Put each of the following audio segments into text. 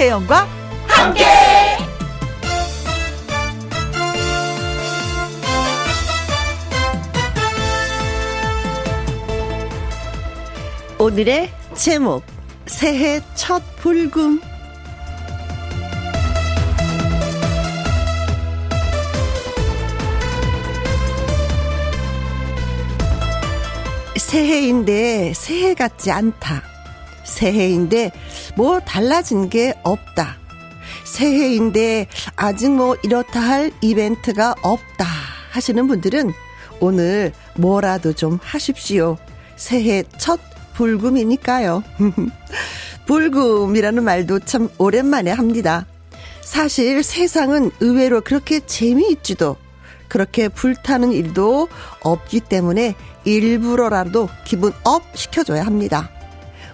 김혜영과 함께. 오늘의 제목 새해 첫 불금 새해인데 새해 같지 않다. 새해인데 뭐 달라진 게 없다. 새해인데 아직 뭐 이렇다 할 이벤트가 없다 하시는 분들은 오늘 뭐라도 좀 하십시오. 새해 첫 불금이니까요. 불금이라는 말도 참 오랜만에 합니다. 사실 세상은 의외로 그렇게 재미있지도 그렇게 불타는 일도 없기 때문에 일부러라도 기분 up 시켜줘야 합니다.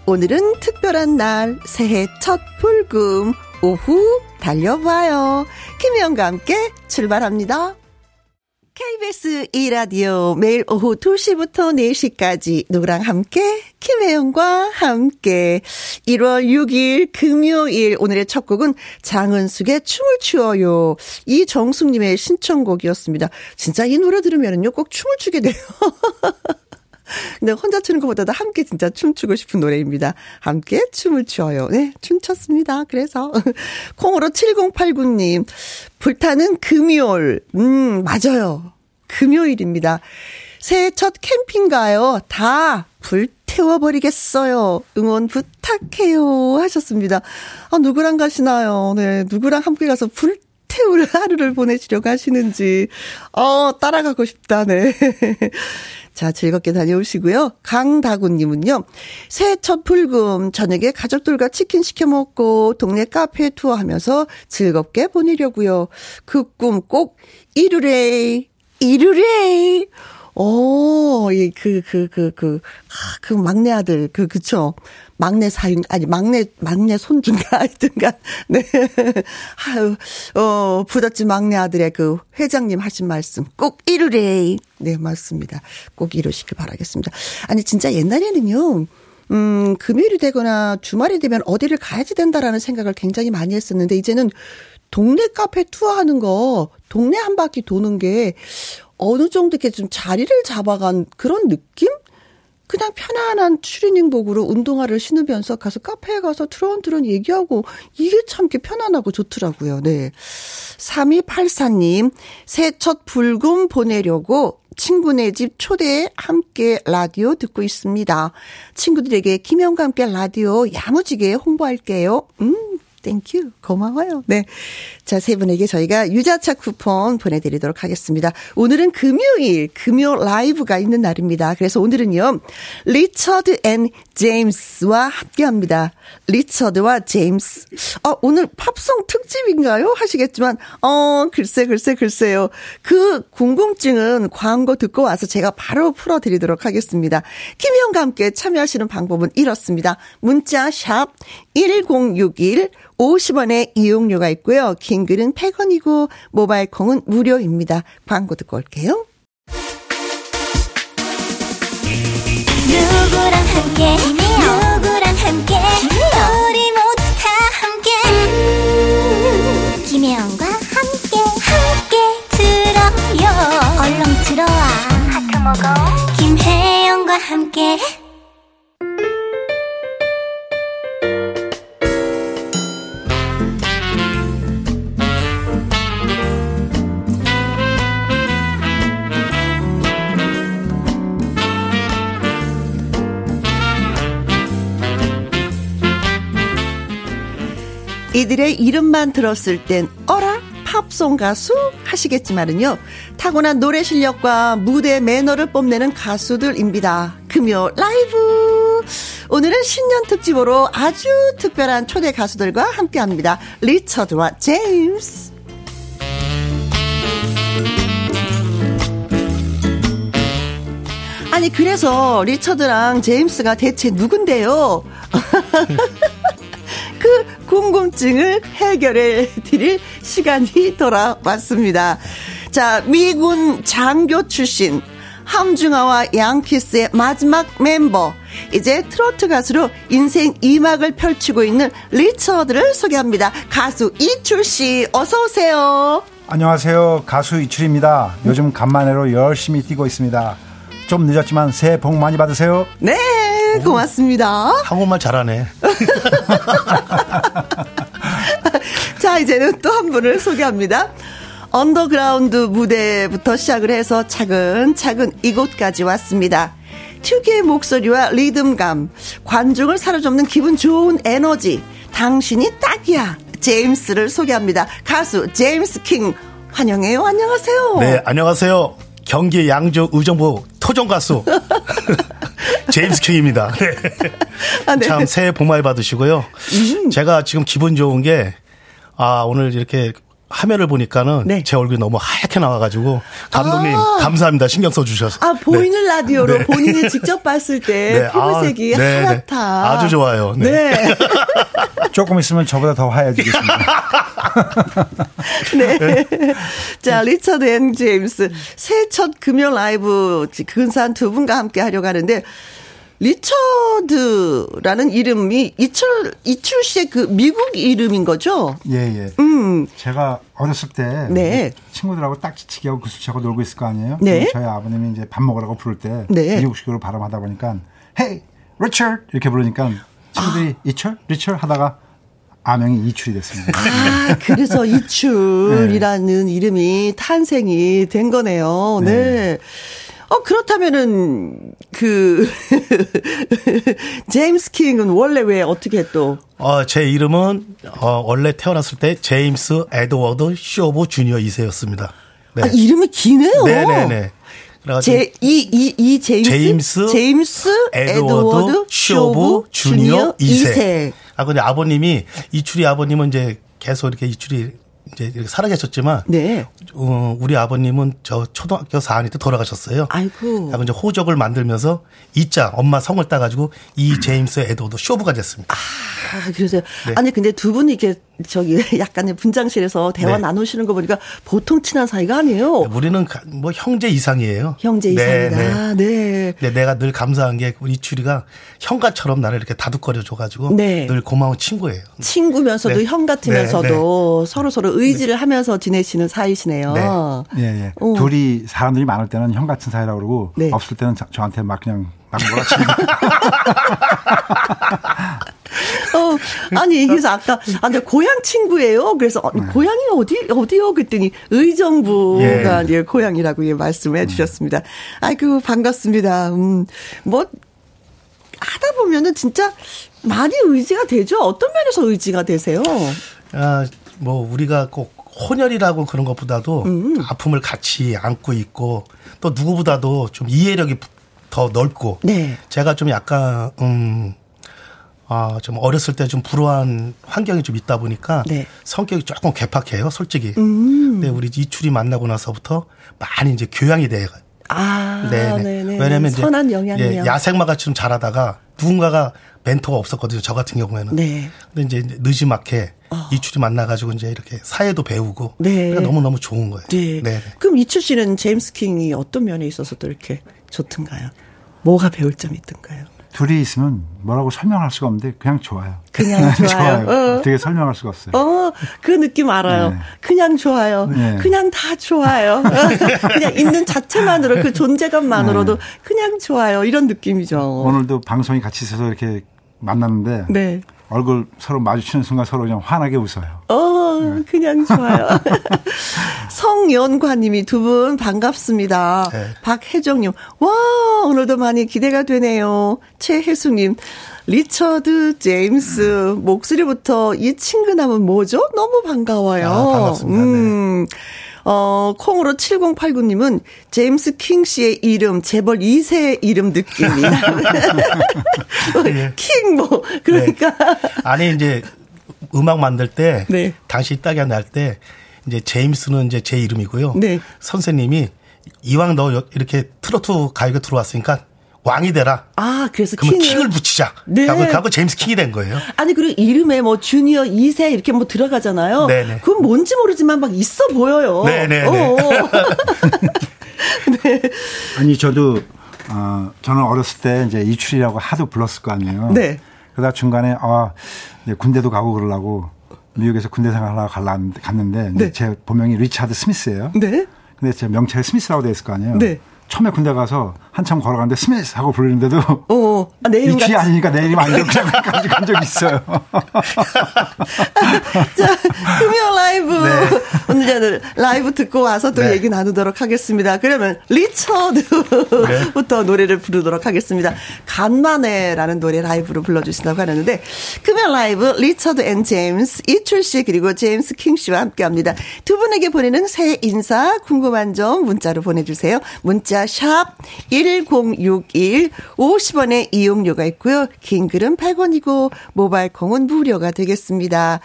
오늘은 특별한 날, 새해 첫 불금, 오후 달려봐요. 김혜영과 함께 출발합니다. KBS 2라디오 매일 오후 2시부터 4시까지 누구랑 함께 김혜영과 함께 1월 6일 금요일 오늘의 첫 곡은 장은숙의 춤을 추어요. 이정숙님의 신청곡이었습니다. 진짜 이 노래 들으면요 꼭 춤을 추게 돼요. 근데 혼자 추는 것보다도 함께 진짜 춤추고 싶은 노래입니다. 함께 춤을 추어요. 네, 춤췄습니다. 그래서 콩으로 7089님 불타는 금요일. 음, 맞아요. 금요일입니다. 새해 첫 캠핑 가요. 다 불태워버리겠어요. 응원 부탁해요. 하셨습니다. 아, 누구랑 가시나요? 네, 누구랑 함께 가서 불 태울 하루를 보내시려고 하시는지, 어, 따라가고 싶다, 네. 자, 즐겁게 다녀오시고요. 강다구님은요, 새해 첫 불금, 저녁에 가족들과 치킨 시켜 먹고, 동네 카페 투어 하면서 즐겁게 보내려고요. 그 꿈 꼭 이루래, 이루래! 오, 예, 그, 그, 그, 그, 아, 그 막내 아들, 그, 그쵸. 막내 사윤, 아니, 막내, 막내 손주인가, 하여튼가, 네. 아유, 어, 부잣집 막내 아들의 그 회장님 하신 말씀 꼭 이루래. 네, 맞습니다. 꼭 이루시길 바라겠습니다. 아니, 진짜 옛날에는요, 음, 금요일이 되거나 주말이 되면 어디를 가야지 된다라는 생각을 굉장히 많이 했었는데, 이제는 동네 카페 투어하는 거, 동네 한 바퀴 도는 게, 어느 정도 이렇게 좀 자리를 잡아간 그런 느낌? 그냥 편안한 추리닝복으로 운동화를 신으면서 가서 카페에 가서 트런트런 얘기하고 이게 참 이렇게 편안하고 좋더라고요. 네. 3284님, 새 첫 불금 보내려고 친구네 집 초대에 함께 라디오 듣고 있습니다. 친구들에게 김혜영과 함께 라디오 야무지게 홍보할게요. 음, thank you. 고마워요. 네. 자, 세 분에게 저희가 유자차 쿠폰 보내드리도록 하겠습니다. 오늘은 금요일, 금요 라이브가 있는 날입니다. 그래서 오늘은요, 리처드 and 제임스와 함께 합니다. 리처드와 제임스. 어, 오늘 팝송 특집인가요? 하시겠지만, 어, 글쎄, 글쎄, 글쎄요. 그 궁금증은 광고 듣고 와서 제가 바로 풀어드리도록 하겠습니다. 김희영과 함께 참여하시는 방법은 이렇습니다. 문자 샵 1061 50원의 이용료가 있고요. 긴 글은 100원이고 모바일 콩은 무료입니다. 광고 듣고 올게요. 누구랑 함께? 누구랑 함께? 우리 모두 다 함께. 음, 김혜영과 함께. 함께 들어요. 얼렁 들어와. 하트 먹어. 김혜영과 함께 이들의 이름만 들었을 땐 어라 팝송 가수 하시겠지만은요 타고난 노래 실력과 무대 매너를 뽐내는 가수들입니다. 금요 라이브 오늘은 신년 특집으로 아주 특별한 초대 가수들과 함께 합니다. 리처드와 제임스. 아니 그래서 리처드랑 제임스가 대체 누군데요? 그 궁금증을 해결해 드릴 시간이 돌아왔습니다. 자, 미군 장교 출신 함중아와 양키스의 마지막 멤버 이제 트로트 가수로 인생 2막을 펼치고 있는 리처드를 소개합니다. 가수 이출 씨 어서 오세요. 안녕하세요. 가수 이출입니다. 요즘 간만에로 열심히 뛰고 있습니다. 좀 늦었지만 새해 복 많이 받으세요. 네, 고맙습니다. 한국말 잘하네. 자, 이제는 또 한 분을 소개합니다. 언더그라운드 무대부터 시작을 해서 차근차근 이곳까지 왔습니다. 특유의 목소리와 리듬감, 관중을 사로잡는 기분 좋은 에너지, 당신이 딱이야. 제임스를 소개합니다. 가수 제임스 킹 환영해요. 안녕하세요. 네, 안녕하세요. 경기 양주 의정부 토종 가수 제임스 킹입니다. 네. 아, 네. 참 새해 복 많이 받으시고요. 음. 제가 지금 기분 좋은 게 아, 오늘 이렇게 화면을 보니까는 네. 제 얼굴이 너무 하얗게 나와가지고 감독님 아. 감사합니다 신경 써주셔서 아 보이는 네. 라디오로 네. 본인이 직접 봤을 때 네. 피부색이 아, 네, 네. 하얗다 아주 좋아요 네. 조금 있으면 저보다 더 하얘지겠습니다 네. 자 리처드 and 제임스 새 첫 금요 라이브 근사한 두 분과 함께 하려고 하는데 리처드라는 이름이 이철 이출 씨의 그 미국 이름인 거죠? 예, 예. 음. 제가 어렸을 때 네. 친구들하고 딱지치기 하고 구슬치고 놀고 있을 거 아니에요? 네. 저희 아버님이 이제 밥 먹으라고 부를 때 네. 미국식으로 발음하다 보니까 hey 리처드 이렇게 부르니까 친구들이 아. 이철 리처 하다가 아명이 이출이 됐습니다. 아, 그래서 이출이라는 네. 이름이 탄생이 된 거네요. 네. 네. 어, 그렇다면은, 그, 제임스 킹은 원래 왜 어떻게 또? 어, 제 이름은, 어, 원래 태어났을 때 제임스 에드워드 쇼브 주니어 2세였습니다. 네. 아, 이름이 기네요. 네네네. 제, 이, 이, 이 제임스? 제임스, 제임스 에드워드, 쇼브 주니어 2세. 2세. 아, 근데 아버님이, 이출이 아버님은 이제 계속 이렇게 이출이 이제 살아계셨지만 네. 어, 우리 아버님은 저 초등학교 4학년 때 돌아가셨어요. 아이고. 이제 호적을 만들면서 이제 엄마 성을 따가지고 이 제임스 에드워드 쇼브가 됐습니다. 아 그러세요. 네. 아니 근데 두 분이 이렇게 저기 약간의 분장실에서 대화 네. 나누시는 거 보니까 보통 친한 사이가 아니에요. 네, 우리는 뭐 형제 이상이에요. 형제 네, 이상이다. 네. 네. 내가 늘 감사한 게 우리 추리가 형가처럼 나를 이렇게 다독거려 줘가지고 네. 늘 고마운 친구예요. 친구면서도 네. 형 같으면서도 네, 서로 서로 의지를 하면서 지내시는 사이시네요. 네. 예, 예. 어. 둘이 사람들이 많을 때는 형 같은 사이라고 그러고 없을 때는 저, 저한테 막 그냥 막 몰아치고. 어, 아니, 그래서 아까, 아, 근데 고향 친구예요. 그래서, 어, 네. 고향이 어디, 어디요? 그랬더니, 의정부가 예. 예 고향이라고 예, 말씀을 해 주셨습니다. 아이고, 반갑습니다. 음, 뭐, 하다 보면은 진짜 많이 의지가 되죠? 어떤 면에서 의지가 되세요? 아, 뭐, 우리가 꼭 혼혈이라고 그런 것보다도 음. 아픔을 같이 안고 있고 또 누구보다도 좀 이해력이 더 넓고 네. 제가 좀 약간 음 아, 좀 어렸을 때 좀 불우한 환경이 좀 있다 보니까 네. 성격이 조금 괴팍해요, 솔직히. 음. 근데 우리 이출이 만나고 나서부터 많이 이제 교양이 돼요. 아, 네네. 네네. 왜냐면 이제 선한 영향력. 예, 야생마같이 좀 자라다가 누군가가 멘토가 없었거든요. 저 같은 경우에는. 네. 근데 이제 늦지막해 어. 이출이 만나가지고 이제 이렇게 사회도 배우고. 네. 그러니까 너무 너무 좋은 거예요. 네. 네. 그럼 이출 씨는 제임스 킹이 어떤 면에 있어서 또 이렇게 좋던가요? 뭐가 배울 점이 있던가요? 둘이 있으면 뭐라고 설명할 수가 없는데 그냥 좋아요. 그냥 좋아요. 좋아요. 어. 어떻게 설명할 수가 없어요. 어, 그 느낌 알아요. 네. 그냥 좋아요. 네. 그냥 다 좋아요. 그냥 있는 자체만으로 그 존재감만으로도 네. 그냥 좋아요. 이런 느낌이죠. 오늘도 방송이 같이 있어서 이렇게 만났는데 네. 얼굴 서로 마주치는 순간 서로 그냥 환하게 웃어요. 어, 네. 그냥 좋아요. 성연과님이 두 분 반갑습니다. 네. 박혜정님, 와, 오늘도 많이 기대가 되네요. 최혜수님, 리처드 제임스, 목소리부터 이 친근함은 뭐죠? 너무 반가워요. 아, 반갑습니다. 음. 네. 어, 콩으로 7089님은 제임스 킹 씨의 이름, 재벌 2세 이름 느낌이다. 네. 킹, 뭐, 그러니까. 네. 아니, 이제 음악 만들 때, 네. 당시 딱이 날때, 이제 제임스는 이제 제 이름이고요. 네. 선생님이 이왕 너 이렇게 트로트 가요계 들어왔으니까 왕이 되라. 아, 그래서 그러면 킹을, 킹을 붙이자. 네. 하고, 하고 제임스 킹이 된 거예요. 아니, 그리고 이름에 뭐 주니어 2세 이렇게 뭐 들어가잖아요. 네네. 그건 뭔지 모르지만 막 있어 보여요. 네네. 어, 어. 네. 아니, 저도 어, 저는 어렸을 때 이제 이출이라고 하도 불렀을 거 아니에요. 네. 그러다 중간에 아 이제 군대도 가고 그러려고 미국에서 군대 생활하러 갈라 갔는데 네. 제 본명이 리차드 스미스예요. 네. 근데 제 명찰 스미스라고 돼 있을 거 아니에요. 네. 처음에 군대 가서 한참 걸어가는데 스미스 하고 부르는데도 어, 아, 내 이름 이 아니니까 내 이름 아니고 그냥 까지 간 적이 있어요. 자, 금요 라이브 네. 오늘 라이브 듣고 와서 또 네. 얘기 나누도록 하겠습니다. 그러면 리처드부터 네. 노래를 부르도록 하겠습니다. 간만에라는 노래 라이브로 불러주신다고 하는데 금요 라이브 리처드 and 제임스 이출 씨 그리고 제임스 킹 씨와 함께합니다. 두 분에게 보내는 새 인사 궁금한 점 문자로 보내주세요. 문자 샵1061 50원의 이용료가 있고요. 긴 글은 100원이고 모바일 콩은 무료가 되겠습니다.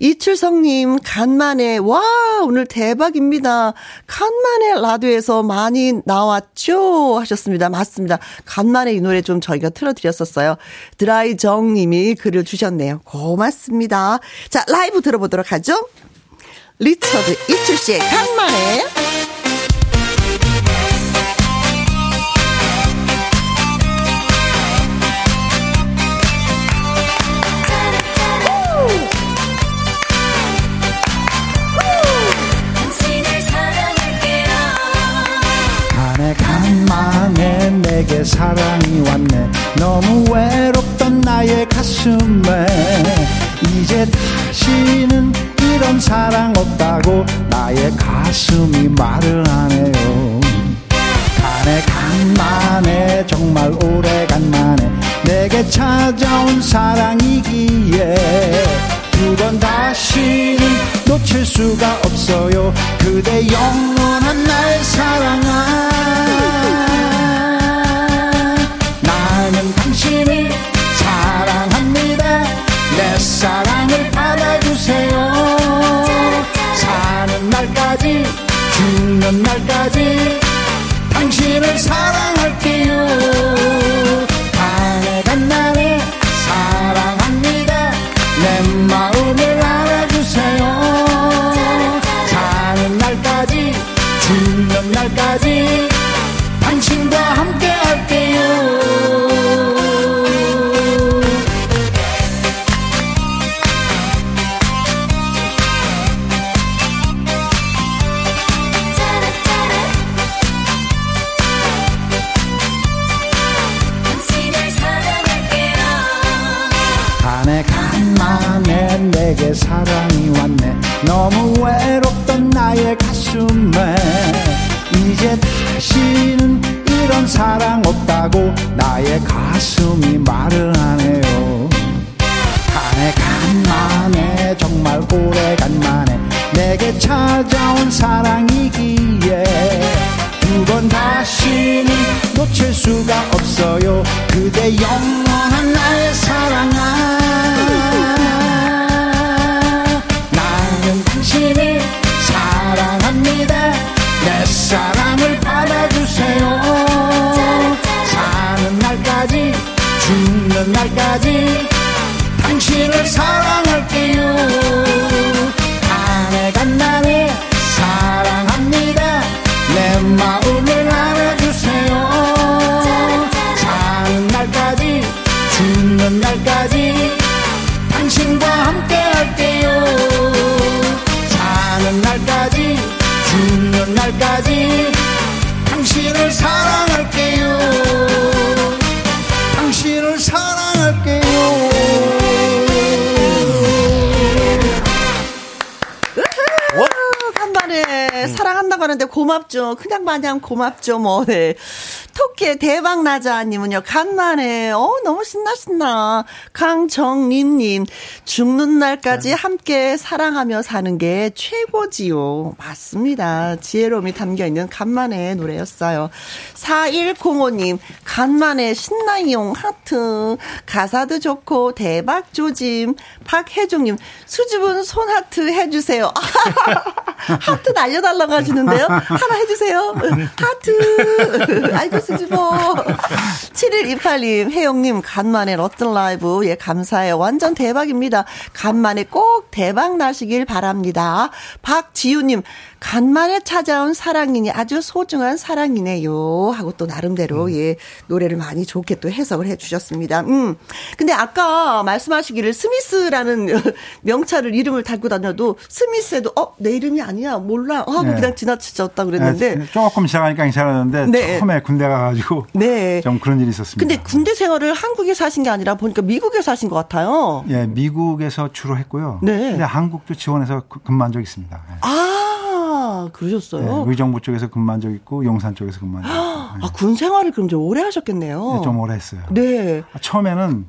이출성님 간만에 와 오늘 대박입니다. 간만에 라디오에서 많이 나왔죠 하셨습니다. 맞습니다. 간만에 이 노래 좀 저희가 틀어드렸었어요. 드라이정님이 글을 주셨네요. 고맙습니다. 자 라이브 들어보도록 하죠. 리처드 이출 씨의 간만에 내게 사랑이 왔네. 너무 외롭던 나의 가슴에 이제 다시는 이런 사랑 없다고 나의 가슴이 말을 하네요. 간에 간만에 정말 오래간만에 내게 찾아온 사랑이기에 그건 다시는 놓칠 수가 없어요. 그대 영원한 나의 사랑아 나는 당신을 사랑합니다. 내 사랑을 받아주세요. 사는 날까지 죽는 날까지 당신을 사랑할게요. 간에 간날에 사랑합니다. 내 마음을 알아주세요. 사는 날까지 죽는 날까지 당신과 함께 할게요 나의 가슴이 말을 하네요. 간에 간만에 정말 오래간만에 내게 찾아온 사랑이기에 두 번 다시는 놓칠 수가 없어요. 그대 영원한 나의 사랑 고맙죠. 그냥 마냥 고맙죠. 뭐, 네. 토끼의 대박 나자님은요, 간만에, 어, 너무 신나, 신나. 강정림님, 죽는 날까지 네. 함께 사랑하며 사는 게 최고지요. 맞습니다. 지혜로움이 담겨있는 간만에 노래였어요. 4105님, 간만에 신나용 하트. 가사도 좋고, 대박 조짐. 박혜중님, 수줍은 손 하트 해주세요. 하트 날려달라고 하시는데요. 하나 해주세요. 하트. 아이고, 수줍 어. 7128님, 혜영님, 간만에 러튼 라이브. 예, 감사해요. 완전 대박입니다. 간만에 꼭 대박 나시길 바랍니다. 박지우님, 간만에 찾아온 사랑이니 아주 소중한 사랑이네요. 하고 또 나름대로 음. 예 노래를 많이 좋게 또 해석을 해주셨습니다. 음. 근데 아까 말씀하시기를 스미스라는 명찰을 이름을 달고 다녀도 스미스에도 어 내 이름이 아니야 몰라 하고 네. 그냥 지나치셨다 그랬는데 네, 조금 시작하니까 괜찮았는데 네. 처음에 군대 가가지고 네. 좀 그런 일이 있었습니다. 근데 군대 생활을 한국에 사신 게 아니라 보니까 미국에 사신 것 같아요. 예, 미국에서 주로 했고요. 네. 근데 한국도 지원해서 근무한 적 있습니다. 네. 아, 그러셨어요? 네, 의정부 쪽에서 근무한 적 있고 용산 쪽에서 근무한 적 있고. 네. 아, 군 생활을 그럼 좀 오래 하셨겠네요. 네, 좀 오래 했어요. 네. 아, 처음에는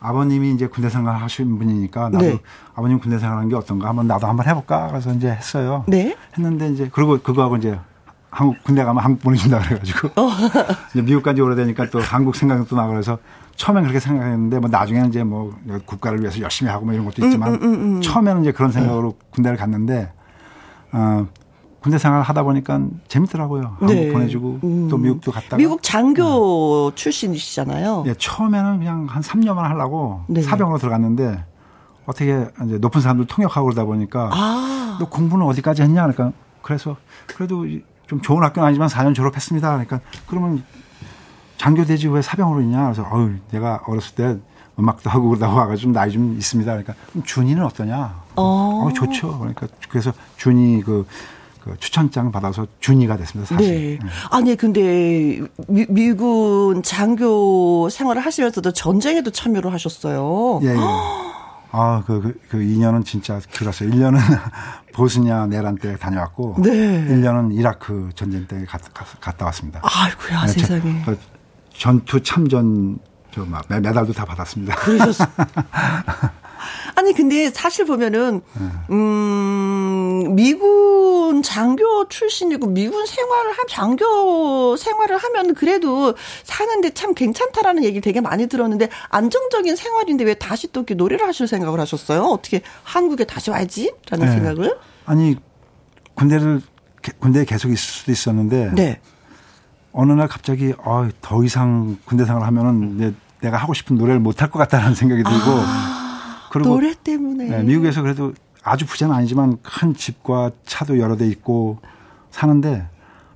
아버님이 이제 군대 생활 하신 분이니까 나도 네. 아버님 군대 생활한 게 어떤가 한번 나도 한번 해볼까 그래서 이제 했어요. 네. 했는데 이제 그리고 그거하고 이제 한국 군대 가면 한국 보내준다 그래가지고 어. 이제 미국 간지 오래되니까 또 한국 생각도 나고 그래서 처음엔 그렇게 생각했는데 뭐 나중에는 이제 뭐 국가를 위해서 열심히 하고 뭐 이런 것도 있지만 음, 음, 음, 음. 처음에는 이제 그런 생각으로 군대를 갔는데 어 군대 생활 하다 보니까 재밌더라고요. 한국 네. 보내주고 음. 또 미국도 갔다가 미국 장교 네. 출신이시잖아요. 예, 처음에는 그냥 한 3년만 하려고 네. 사병으로 들어갔는데 어떻게 이제 높은 사람들 통역하고 그러다 보니까 아. 너 공부는 어디까지 했냐 그러니까 그래서 그래도 좀 좋은 학교는 아니지만 4년 졸업했습니다. 그러니까 그러면 장교 되지 왜 사병으로 있냐? 그래서 어유 내가 어렸을 때 음악도 하고 그러다 와가지고 좀 나이 좀 있습니다. 그러니까 준이는 어떠냐? 어, 어 좋죠. 그러니까 그래서 준이 그, 그 추천장 받아서 준이가 됐습니다. 사실. 네. 아니 근데 미, 미군 장교 생활을 하시면서도 전쟁에도 참여를 하셨어요. 예. 예. 아, 그, 그, 그 2년은 진짜 길었어요. 1년은 보스니아 내란 때 다녀왔고. 네. 1년은 이라크 전쟁 때 갔, 갔다 왔습니다. 아이고야, 네, 세상에. 저, 그 전투 참전 저 막 메달도 다 받았습니다. 그러셨어. 아니 근데 사실 보면은 네. 음 미군 장교 출신이고 미군 생활을 한 장교 생활을 하면 그래도 사는데 참 괜찮다라는 얘기 되게 많이 들었는데 안정적인 생활인데 왜 다시 또 이렇게 노래를 하실 생각을 하셨어요? 어떻게 한국에 다시 와야지라는 네. 생각을? 아니 군대를 군대에 계속 있을 수도 있었는데 네. 어느 날 갑자기 어, 더 이상 군대 생활을 하면은 내, 내가 하고 싶은 노래를 못 할 것 같다는 생각이 들고 아, 그리고 노래 때문에 네, 미국에서 그래도 아주 부자는 아니지만 큰 집과 차도 여러 대 있고 사는데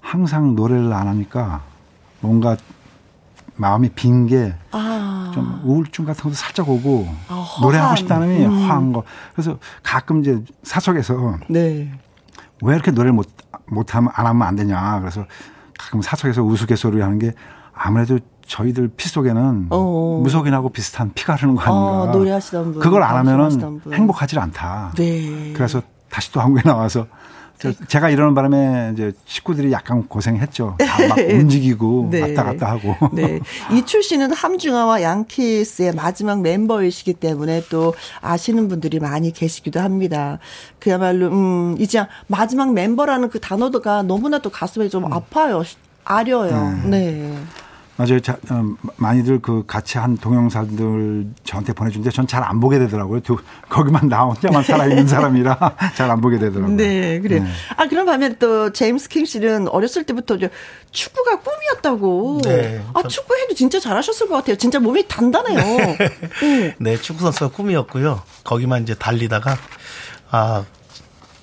항상 노래를 안 하니까 뭔가 마음이 빈 게좀 아. 우울증 같은 것도 살짝 오고 아, 노래하고 싶다는 게 음. 허한 거 그래서 가끔 이제 사석에서 네. 왜 이렇게 노래를 못 못하면 안 하면 안 되냐 그래서 가끔 사석에서 우스갯소리 하는 게 아무래도 저희들 피 속에는 어. 무속인하고 비슷한 피가 흐르는 거 아닌가. 어, 노래하시던 분. 그걸 안 하면은 행복하지 않다. 네. 그래서 다시 또 한국에 나와서 제가 이러는 바람에 이제 식구들이 약간 고생했죠. 막 움직이고 네. 왔다 갔다 하고. 네. 이출 씨는 함중아와 양키스의 마지막 멤버이시기 때문에 또 아시는 분들이 많이 계시기도 합니다. 그야말로 음 이제 마지막 멤버라는 그 단어가 너무나도 가슴에 좀 음. 아파요. 아려요. 네. 네. 맞아요. 자, 음, 많이들 그 같이 한 동영상들 저한테 보내주는데 전 잘 안 보게 되더라고요. 두, 거기만 나 혼자만 살아있는 사람이라 잘 안 보게 되더라고요. 네, 그래. 네. 아, 그럼 하면 또 제임스 킹 씨는 어렸을 때부터 축구가 꿈이었다고. 네. 아, 축구 해도 진짜 잘하셨을 것 같아요. 진짜 몸이 단단해요. 네. 네, 축구 선수가 꿈이었고요. 거기만 이제 달리다가, 아,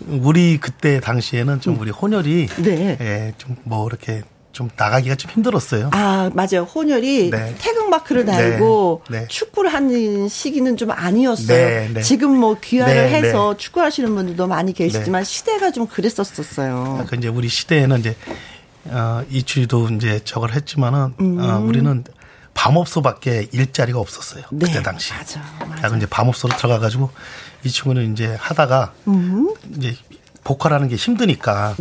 우리 그때 당시에는 좀 음. 우리 혼혈이 네. 예, 좀 뭐 이렇게 좀 나가기가 좀 힘들었어요. 아, 맞아요. 혼혈이 네. 태극 마크를 달고 네. 네. 축구를 하는 시기는 좀 아니었어요. 네, 네. 지금 뭐 귀화를 네, 해서 축구하시는 분들도 많이 계시지만 시대가 좀 그랬었었어요. 아, 그 이제 우리 시대에는 이제 어, 이추리도 이제 저걸 했지만은 음. 어, 우리는 밤업소밖에 일자리가 없었어요. 그때 당시. 맞아. 맞아. 그래서 이제 밤업소로 들어가 가지고 이 친구는 이제 하다가 음. 이제 보컬하는 게 힘드니까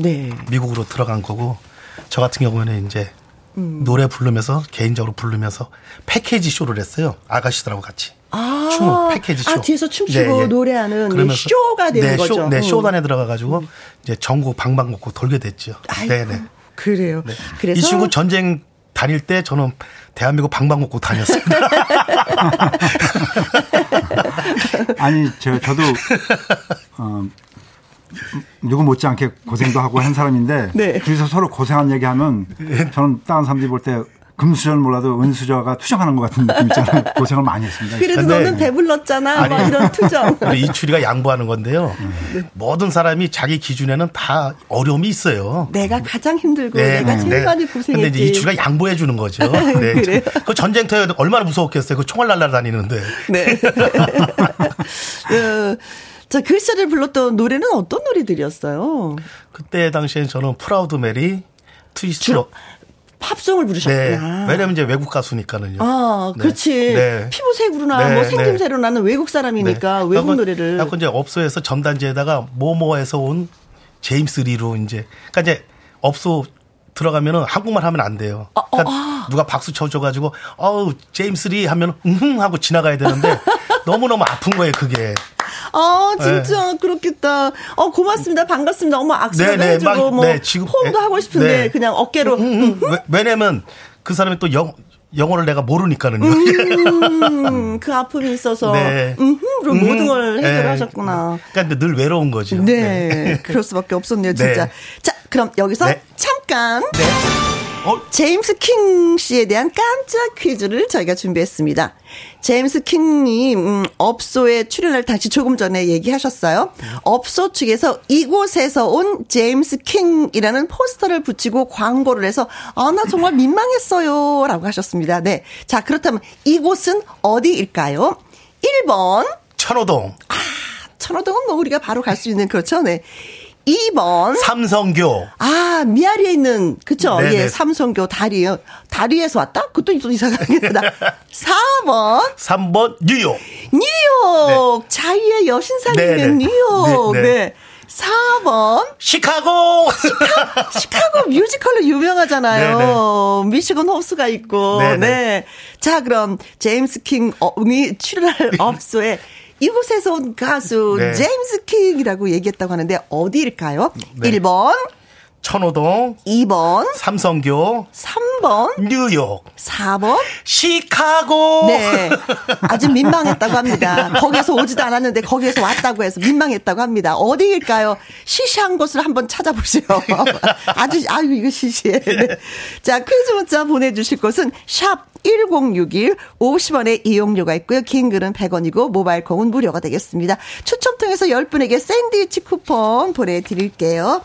미국으로 들어간 거고 저 같은 경우에는 이제 음. 노래 부르면서 개인적으로 부르면서 패키지 쇼를 했어요. 아가씨들하고 같이. 아, 춤 패키지 쇼. 아, 뒤에서 춤추고 네, 네. 노래하는 그러면서 쇼가 되는 네, 거죠. 쇼, 네, 음. 쇼단에 들어가 가지고 음. 이제 전국 방방곡곡 돌게 됐죠. 네네. 네. 그래요. 네. 그래서 이 친구 전쟁 다닐 때 저는 대한민국 방방곡곡 다녔습니다. 아니, 저, 저도, 어, 누구 못지않게 고생도 하고 한 사람인데 네. 둘이서 서로 고생한 얘기하면 저는 다른 사람들이 볼 때 금수저는 몰라도 은수저가 투정하는 것 같은 느낌 있잖아요. 고생을 많이 했습니다. 그래도 너는 배불렀잖아. 막 이런 투정. 우리 이추리가 양보하는 건데요. 음. 모든 사람이 자기 기준에는 다 어려움이 있어요. 내가 가장 힘들고 네, 내가 제일 네. 많이 고생했지. 근데 이제 이출이가 양보해 주는 거죠. 네. 그래요? 그 전쟁터에 얼마나 무서웠겠어요. 그 총알 날라다니는데. 네. 그, 자, 글씨를 불렀던 노래는 어떤 노래들이었어요? 그때 당시엔 저는 Proud Mary, 트위스트 팝송을 부르셨구나. 네. 왜냐면 이제 외국 가수니까는요. 아, 네. 그렇지. 네. 피부색으로나 네. 뭐 생김새로 나는 외국 사람이니까 네. 외국 노래를. 약간 이제 업소에서 전단지에다가 모모에서 온 제임스 리로 이제 그러니까 이제 업소 들어가면은 한국말 하면 안 돼요. 아, 어, 그러니까 어, 아. 누가 박수 쳐줘가지고 어우 제임스 리 하면 응 하고 지나가야 되는데 너무 너무 아픈 거예요 그게. 아, 진짜 네. 그렇겠다. 어, 고맙습니다. 반갑습니다. 어머, 악수도 네, 네, 해주고, 막, 뭐, 네, 지금, 호응도 네, 하고 싶은데, 네. 그냥 어깨로. 음, 음, 음. 왜냐면 그 사람이 또 영, 영어를 내가 모르니까는요. 음, 그 아픔이 있어서 네. 음흠으로 음, 모든 걸 해결하셨구나. 네. 그러니까 늘 외로운 거죠. 네. 네. 그럴 수밖에 없었네요, 진짜. 네. 자, 그럼 여기서 잠깐. 어? 제임스 킹 씨에 대한 깜짝 퀴즈를 저희가 준비했습니다. 제임스 킹님 음, 업소에 출연할 당시 조금 전에 얘기하셨어요. 업소 측에서 이곳에서 온 제임스 킹이라는 포스터를 붙이고 광고를 해서 아 나 정말 민망했어요라고 하셨습니다. 네. 자, 그렇다면 이곳은 어디일까요? 1번 천호동. 아, 천호동은 뭐 우리가 바로 갈 수 있는 그렇죠. 네. 2번 삼성교. 아, 미아리에 있는 그쵸? 네네. 예, 삼성교 다리요. 다리에서 왔다? 그것도 또 이상하게 다 4번 3번 뉴욕. 뉴욕. 네. 자유의 여신상이 있는 뉴욕. 네. 네. 4번. 시카고! 시카, 시카고 뮤지컬로 유명하잖아요. 네네. 미시건 호스가 있고. 네네. 네. 자, 그럼, 제임스 킹이 출연할 업소에 이곳에서 온 가수 네. 제임스 킹이라고 얘기했다고 하는데 어디일까요? 네. 1번 천호동 2번 삼성교 3번 뉴욕. 4번? 시카고! 네. 아주 민망했다고 합니다. 거기에서 오지도 않았는데 거기에서 왔다고 해서 민망했다고 합니다. 어디일까요? 시시한 곳을 한번 찾아보세요 아주 아유 이거 시시해. 네. 자 퀴즈 문자 보내주실 곳은 샵 1061 50원의 이용료가 있고요. 긴 글은 100원이고 모바일 콩은 무료가 되겠습니다. 추첨 통해서 10분에게 샌드위치 쿠폰 보내드릴게요.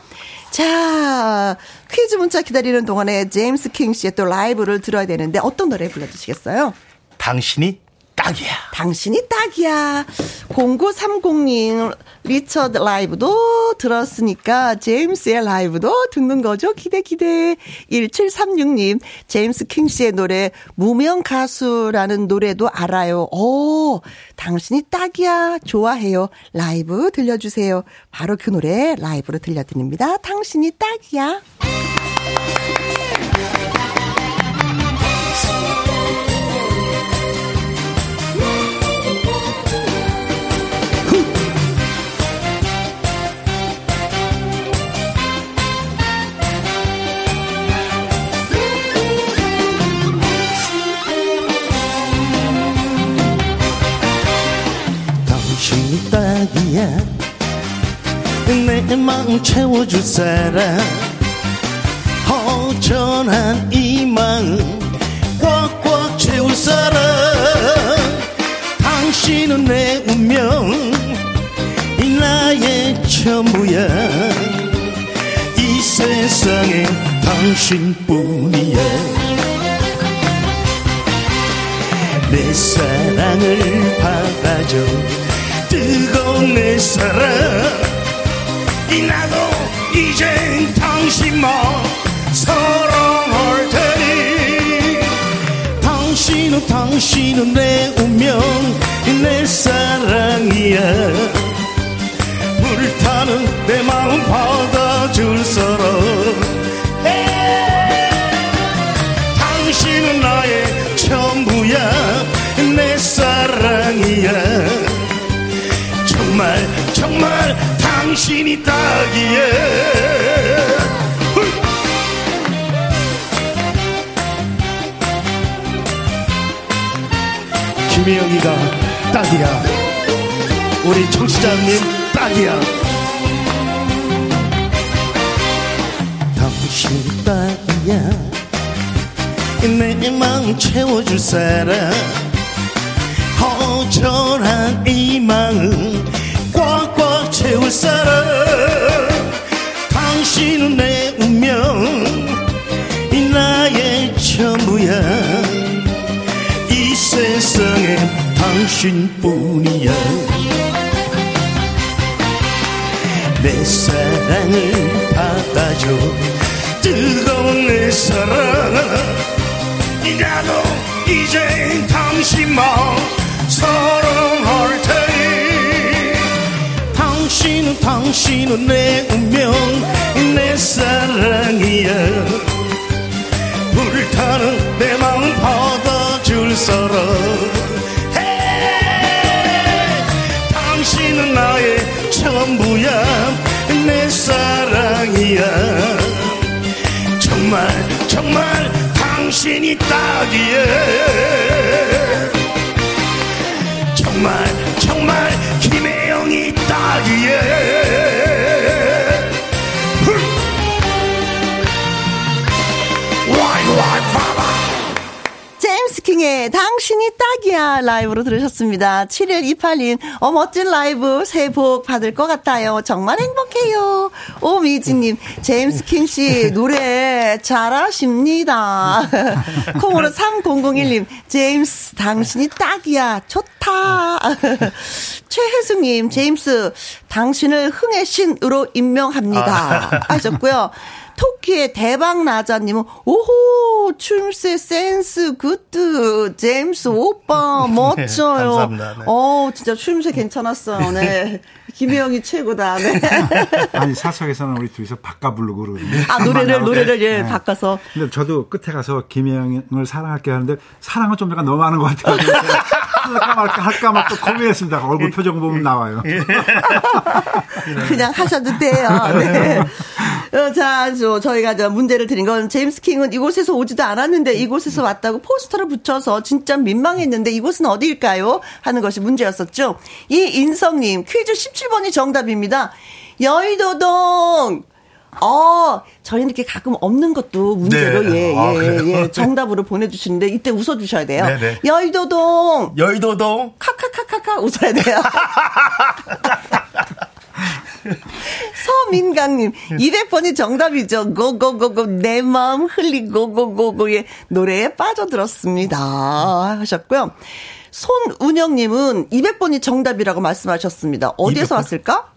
자, 퀴즈 문자 기다리는 동안에 제임스 킹 씨의 또 라이브를 들어야 되는데 어떤 노래 불러주시겠어요? 당신이 딱이야. 당신이 딱이야. 0930님, 리처드 라이브도 들었으니까, 제임스의 라이브도 듣는 거죠. 기대, 기대. 1736님, 제임스 킹 씨의 노래, 무명 가수라는 노래도 알아요. 오, 당신이 딱이야. 좋아해요. 라이브 들려주세요. 바로 그 노래 라이브로 들려드립니다. 당신이 딱이야. 딱이야. 내 마음 채워줄 사람. 허전한 이 마음 꽉꽉 채울 사람. 당신은 내 운명 이 나의 전부야. 이 세상에 당신뿐이야. 내 사랑을 받아줘 내 사랑. 이 나도 이젠 당신만 사랑할 테니? 당신은 당신은 내 운명 내 사랑이야. 불타는 내 마음 받아줄 사람. 당신은 나의 전부야 내 사랑이야 정말 정말 당신이 딱이에. 김혜영이가 딱이야. 우리 청취자님 딱이야. 당신 딱이야. 내 마음 채워줄 사람. 허전한 이 마음 채울 사람 당신은 내 운명 이 나의 전부야. 이 세상에 당신뿐이야. 내 사랑을 받아줘. 뜨거운 내 사랑. 나도 이제 당신만 사랑할 테니 당신은 당신은 내 운명 내 사랑이야 불타는 내 마음 받아줄 사람 당신은 나의 전부야 내 사랑이야. 정말 정말 당신이 딱이야. 정말 정말 김혜 딱 킹의 당신이 딱이야 라이브로 들으셨습니다. 7128님, 어, 멋진 라이브 새해 복 받을 것 같아요. 정말 행복해요. 오미지님, 제임스 킹씨 노래 잘하십니다. 콩으로 3001님, 제임스 당신이 딱이야. 좋다. 최혜수님, 제임스 당신을 흥의 신으로 임명합니다. 아. 하셨고요. 토끼의 대박 나자님은 오호 춤새 센스 good 제임스 오빠 멋져요. 네, 감사합니다. 네. 어 진짜 춤새 괜찮았어요. 네. 김혜영이 최고다. 네. 아니 사석에서는 우리 둘이서 바꿔 부르고 그러거든요. 아 노래를 노래를 예 네. 바꿔서. 근데 저도 끝에 가서 김혜영을 사랑할게 하는데 사랑은 좀 약간 너무 많은 것 같아요. 할까 말까 할까 말까 고민했습니다. 얼굴 표정 보면 나와요. 그냥 하셔도 돼요. 네. 어, 자, 저, 저희가 저 문제를 드린 건 제임스 킹은 이곳에서 오지도 않았는데 이곳에서 왔다고 포스터를 붙여서 진짜 민망했는데 이곳은 어디일까요? 하는 것이 문제였었죠. 이 인성님 퀴즈 17번이 정답입니다. 여의도동 어, 저희는 이렇게 가끔 없는 것도 문제로, 네. 예, 아, 예, 예, 정답으로 보내주시는데, 이때 웃어주셔야 돼요. 네네. 여의도동. 여의도동. 카카카카카 웃어야 돼요. 서민강님, 200번이 정답이죠. 고고고고, 내 마음 흘리고, 고고고고의 노래에 빠져들었습니다. 하셨고요. 손운영님은 200번이 정답이라고 말씀하셨습니다. 어디에서 200번? 왔을까?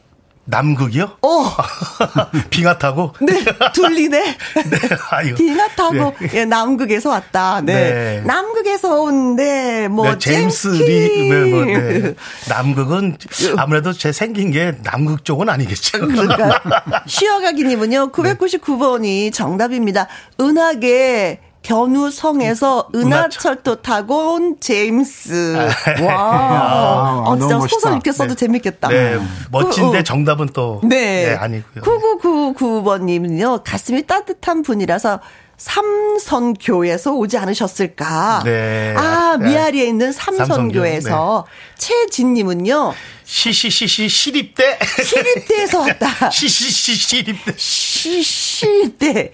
남극이요? 어. 빙하 타고? 네, 둘리네. 네, 아유. 빙하 타고, 네. 예, 남극에서 왔다. 네. 네. 남극에서 온, 네, 뭐, 네, 제임스 리, 네, 뭐, 네. 남극은 아무래도 제 생긴 게 남극 쪽은 아니겠죠. 그러니까. 쉬어가기 님은요, 999번이 정답입니다. 은하계, 견우성에서 은하철도 타고 온 제임스. 아, 와. 아, 아, 진짜 소설 이렇게 써도 네. 재밌겠다. 네. 멋진데 그. 정답은 또. 네. 네 아니고요. 9999번님은요, 가슴이 따뜻한 분이라서 삼선교에서 오지 않으셨을까? 네. 아, 네. 미아리에 있는 삼선교에서. 네. 최진님은요. 시시시시 시립대. 시립대에서 왔다. 시시시 시립대. 시시립대.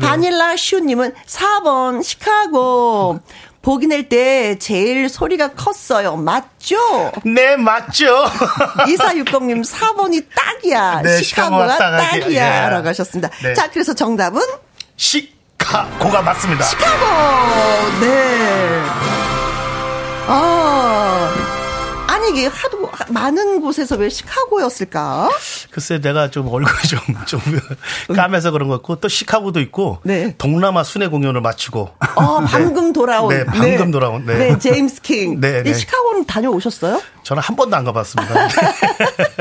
바닐라 슈님은 4번 시카고. 보기 낼 때 제일 소리가 컸어요. 맞죠? 네, 맞죠. 2460님 4번이 딱이야. 네, 시카고가 딱이야. 예. 라고 하셨습니다. 네. 자, 그래서 정답은? 시 카고가 맞습니다. 시카고! 네. 아. 아니 이게 하도 많은 곳에서 왜 시카고였을까? 글쎄 내가 좀 얼굴이 좀 좀 까매서 그런 것 같고 또 시카고도 있고 네. 동남아 순회 공연을 마치고 어 방금 네. 돌아온 네 방금 네. 돌아온 네. 네 제임스 킹. 네, 네. 시카고는 다녀오셨어요? 저는 한 번도 안 가봤습니다.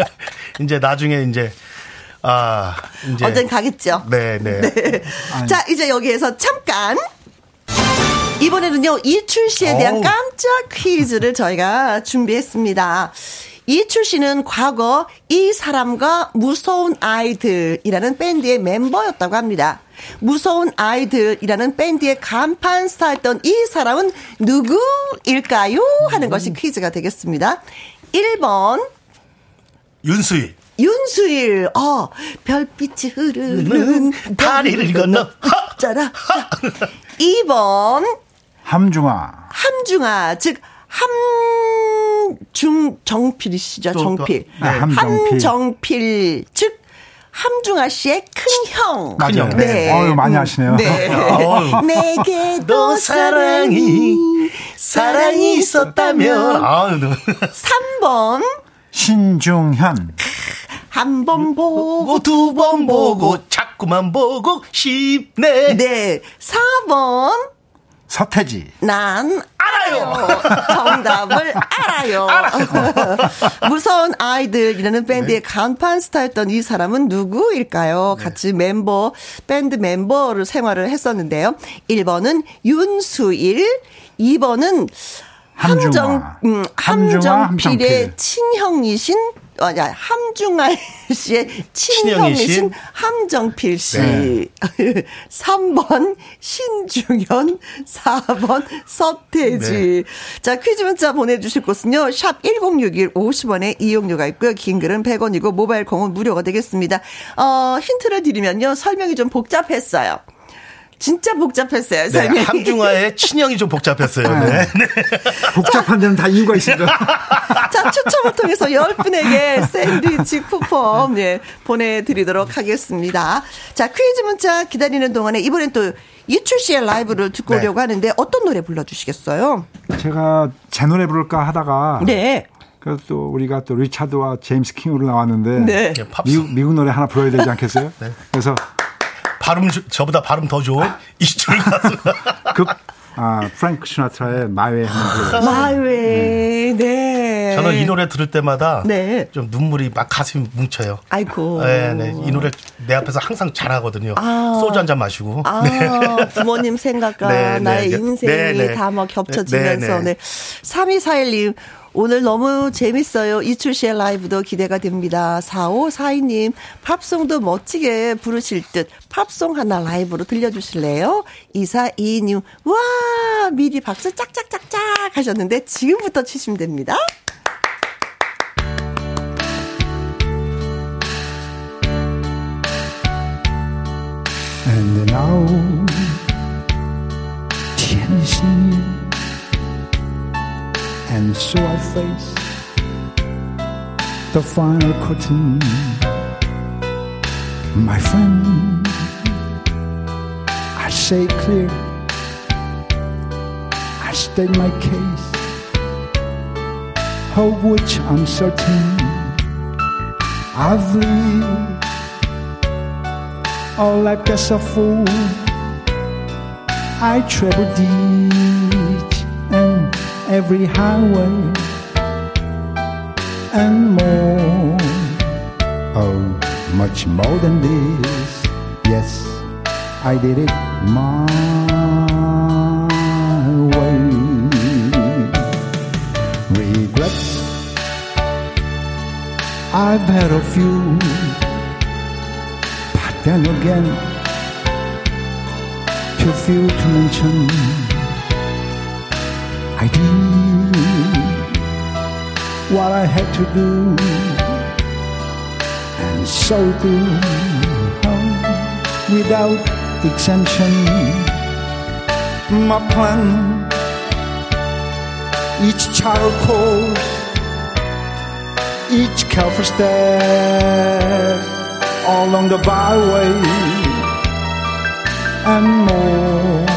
이제 나중에 이제 아, 이제 언젠 가겠죠. 네, 네. 네. 자, 이제 여기에서 잠깐 이번에는요, 이출 씨에 대한 깜짝 퀴즈를 저희가 준비했습니다. 이출 씨는 과거 이 사람과 무서운 아이들이라는 밴드의 멤버였다고 합니다. 무서운 아이들이라는 밴드의 간판 스타였던 이 사람은 누구일까요? 하는 것이 퀴즈가 되겠습니다. 1번. 윤수일. 윤수일, 어, 별빛이 흐르는 다리를 건너, 짜라. 2번, 함중아. 함중아, 즉, 함중 정필이시죠, 정필. 네, 함정필. 함정필. 즉, 함중아 씨의 큰 형. 맞아요. 네. 어유 많이 하시네요. 네. 내게도 사랑이, 사랑이 있었다면. 아유, 3번. 신중현. 한 번 보고, 두 번 보고, 자꾸만 보고 싶네. 네. 4번. 서태지. 난 알아요. 정답을 알아요. 무서운 아이들이라는 밴드의 간판 스타였던 이 사람은 누구일까요? 네. 같이 멤버, 밴드 멤버로 생활을 했었는데요. 1번은 윤수일, 2번은 함정, 음, 함정필의 친형이신 아니야 함중아 씨의 친형이 신 함정필 씨. 네. 3번 신중현, 4번 서태지. 네. 자, 퀴즈 문자 보내주실 곳은요. 샵 1061 50원에 이용료가 있고요. 긴 글은 100원이고 모바일 공은 무료가 되겠습니다. 어, 힌트를 드리면요. 설명이 좀 복잡했어요. 진짜 복잡했어요. 네, 함중화의 친형이 좀 복잡했어요. 네. 네. 복잡한 데는 다 이유가 있습니다. 자, 추첨을 통해서 10분에게 샌드위치 쿠폰 예, 보내드리도록 하겠습니다. 자, 퀴즈 문자 기다리는 동안에 이번엔 또 이출 씨의 라이브를 듣고 네. 오려고 하는데 어떤 노래 불러주시겠어요? 제가 제 노래 부를까 하다가 네. 그래서 또 우리가 또 리차드와 제임스 킹으로 나왔는데 네. 미국, 미국 노래 하나 불러야 되지 않겠어요? 네. 그래서 발음 저보다 발음 더 좋은 이주철 가수. 그 아, 프랭크 시나트라의 마웨이 하는 마웨이, 네. 네. 저는 이 노래 들을 때마다 네. 좀 눈물이 막 가슴이 뭉쳐요. 아이고. 네, 네. 이 노래 내 앞에서 항상 잘하거든요. 아. 소주 한 잔 마시고. 아, 네. 부모님 생각과 네, 네. 나의 인생이 네, 다뭐 겹쳐지면서. 네. 네. 3241님, 오늘 너무 재밌어요. 이출 씨의 라이브도 기대가 됩니다. 4542님, 팝송도 멋지게 부르실 듯 팝송 하나 라이브로 들려주실래요? 2422님, 와, 미리 박수 짝짝짝짝 하셨는데 지금부터 치시면 됩니다. And now. And so I face the final curtain. My friend, I say clear, I state my case, of which I'm certain. I've lived all like a fool. I treble and every highway and more. Oh, much more than this. Yes, I did it my way. Regrets, I've had a few, but then again, too few to mention. I what I had to do, and so do oh, without exemption. My plan, each child course, each careful step along the byway, and more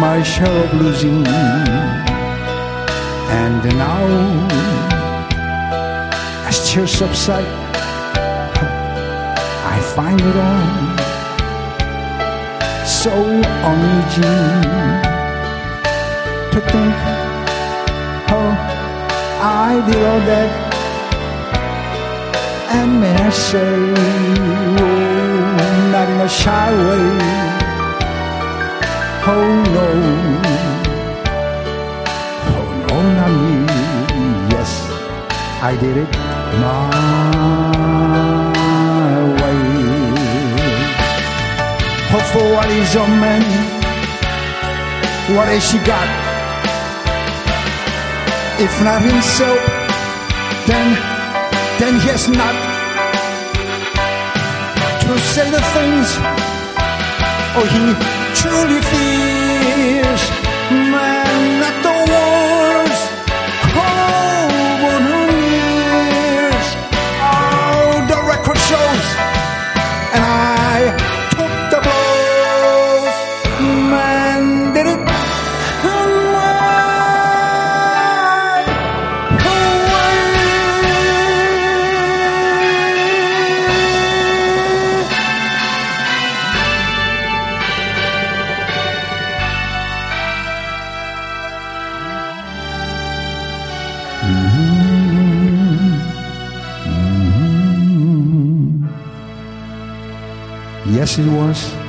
My share of losing. And now, as tears subside, I find it all so uneasy to think how I did all that. And may I say, oh, not in a shy way. Oh no, oh no, not me. Yes, I did it my way. Oh, for what is a man? What has she got? If not himself, then, then he has not to say the things. Oh, he truly fears seen once.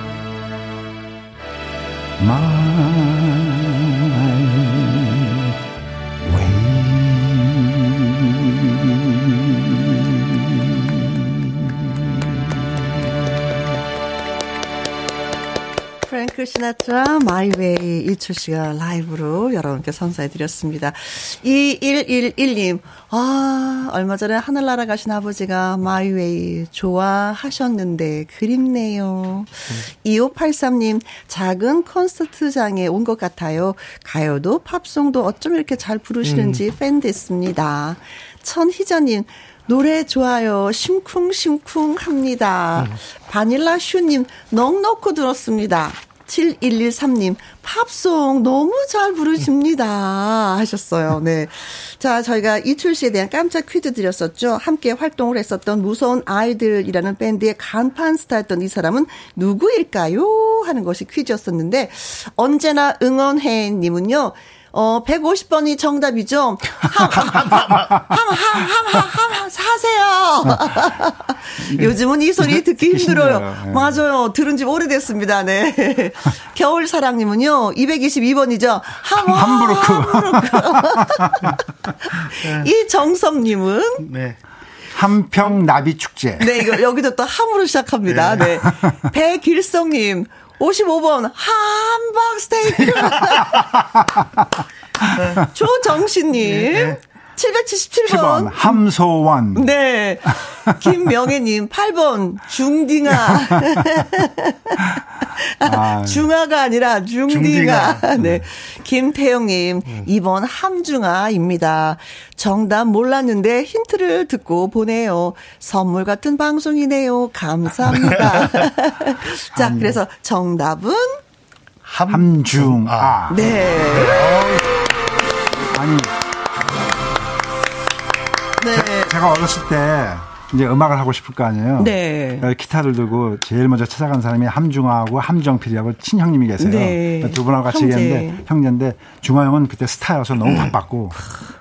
시나트라 My Way 이철 씨가 라이브로 여러분께 선사해 드렸습니다. 2111님, 아, 얼마 전에 하늘나라 가신 아버지가 My Way 좋아하셨는데 그립네요. 음. 2583님, 작은 콘서트장에 온 것 같아요. 가요도 팝송도 어쩜 이렇게 잘 부르시는지 음. 팬 됐습니다. 천희자님, 노래 좋아요. 심쿵심쿵 합니다. 음. 바닐라 슈님, 넉 넣고 들었습니다. 7113님, 팝송 너무 잘 부르십니다. 하셨어요. 네. 자, 저희가 이출 씨에 대한 깜짝 퀴즈 드렸었죠. 함께 활동을 했었던 무서운 아이들이라는 밴드의 간판 스타였던 이 사람은 누구일까요? 하는 것이 퀴즈였었는데, 언제나 응원해 님은요, 어, 150번이 정답이죠. 함, 함, 함, 함, 함, 함, 사세요. 요즘은 이 소리 듣기 힘들어요. 네. 맞아요. 들은 지 오래됐습니다. 네. 겨울 사랑님은요, 222번이죠. 함, 함부르크. 함부르크. 이정섭님은? 네. 한평 나비 축제. 네, 이거 여기도 또 함으로 시작합니다. 네. 네. 배길성님, 55번 함박 스테이크. 조정신님. 네. 777번. 7번 함소원. 네. 김명혜님 8번 중딩아. 아, 중아가 아니라 중딩아. 중딩아. 네. 김태영님 음. 2번 함중아입니다. 정답 몰랐는데 힌트를 듣고 보내요. 선물 같은 방송이네요. 감사합니다. 자, 그래서 정답은 함 중아. 네. 아 제가 어렸을 때 이제 음악을 하고 싶을 거 아니에요. 네. 기타를 들고 제일 먼저 찾아간 사람이 함중아하고 함정필이하고 친형님이 계세요. 네. 두 분하고 같이 형제. 얘기했는데 형제인데 중아 형은 그때 스타여서 너무 바빴고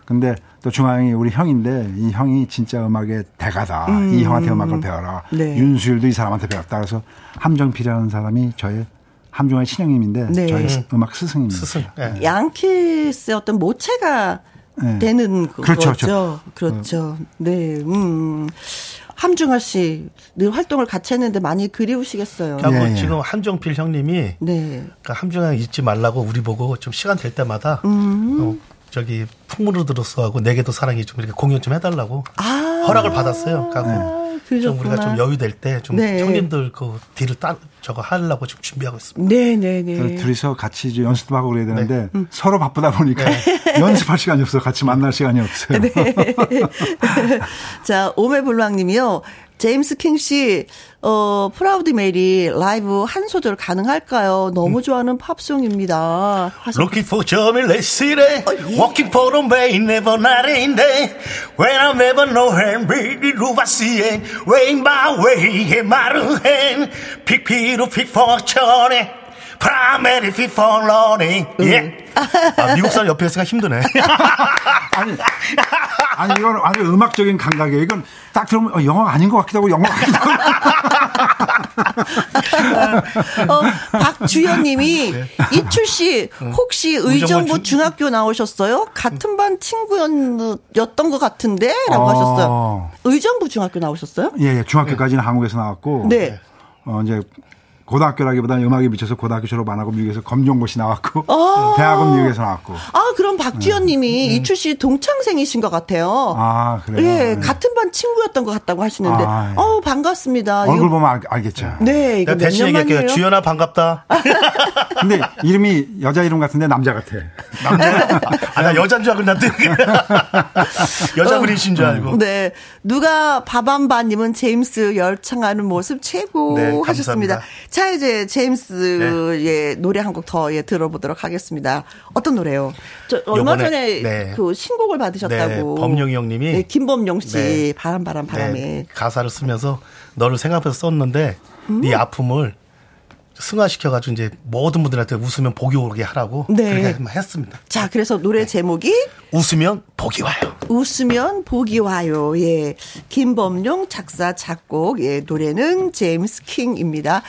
근데 또 중아 형이 우리 형인데 이 형이 진짜 음악의 대가다. 음. 이 형한테 음악을 배워라. 네. 윤수일도 이 사람한테 배웠다. 그래서 함정필이라는 사람이 저의 함중아의 친형님인데 네. 저의 음악 스승입니다. 스승. 네. 양키스의 어떤 모체가 네. 되는 그렇죠, 거죠. 그렇죠. 그렇죠. 네. 음. 함중아 씨 늘 활동을 같이 했는데 많이 그리우시겠어요. 그리고 예, 지금 한정필 형님이 네. 그러니까 함중아 잊지 말라고 우리 보고 좀 시간 될 때마다 음. 어, 저기 풍문으로 들었어 하고 내게도 사랑이 좀 이렇게 공연 좀 해달라고 아. 허락을 받았어요. 그래고 좀 우리가 좀 여유 될 때좀 네. 형님들 그 뒤를 따 저거 하려고 지금 준비하고 있습니다. 네, 네, 네. 둘이서 같이 이제 연습도 하고 그래야 되는데 네. 음. 서로 바쁘다 보니까 네. 연습할 시간이 없어. 같이 만날 시간이 없어요. 네. 자, 오메블랑님이요. 제임스 킹 씨, 어, 프라우드 메리 라이브 한 소절 가능할까요? 너무 좋아하는 팝송입니다. Looking for Jamie City, walking for the way, never not in day. When I never know him, baby, do I see it? Way my way, 해. Pick Peter, pick for Johnny. Primary fit for learning. 예. 아, 미국 사람 옆에 있으니까 힘드네. 아니, 아니, 이건 아주 음악적인 감각이에요. 이건 딱 들으면 어, 영어 아닌 것 같기도 하고 영어 같기도 하고. 어, 박주현 님이 네. 이출 씨 혹시 의정부 중학교 나오셨어요? 같은 반 친구였던 것 같은데? 라고 어. 하셨어요. 의정부 중학교 나오셨어요? 예, 예. 중학교까지는 네. 한국에서 나왔고. 네. 어, 이제 고등학교라기보다는 음악에 미쳐서 고등학교 졸업 안 하고 미국에서 검정고시 나왔고 아~ 대학은 미국에서 나왔고. 아 그럼 박주현님이 네. 이출 씨 동창생이신 것 같아요. 아 그래요. 예, 네. 같은 반 친구였던 것 같다고 하시는데, 아, 예. 어 반갑습니다. 얼굴 이거, 보면 알, 겠죠 네, 이거 대신 얘기할게요. 주연아 반갑다. 근데 이름이 여자 이름 같은데 남자 같아. 남자? 아, 나 여자인 줄 알고 난데 여자분이신 줄 알고. 네, 누가 바밤바님은 제임스 열창하는 모습 최고 네, 하셨습니다. 자, 이제 제임스의 네. 노래 한 곡 더 예, 들어보도록 하겠습니다. 어떤 노래요? 저 얼마 전에 네. 그 신곡을 받으셨다고. 네, 범용이 형님이. 네, 김범용 씨, 네. 바람, 바람, 바람에. 네, 가사를 쓰면서 너를 생각해서 썼는데, 음? 네 아픔을 승화시켜가지고 이제 모든 분들한테 웃으면 복이 오게 하라고 네. 그렇게 했습니다. 자, 그래서 노래 네. 제목이 웃으면 복이 와요. 웃으면 복이 와요. 예. 김범용 작사 작곡 예, 노래는 제임스 킹입니다.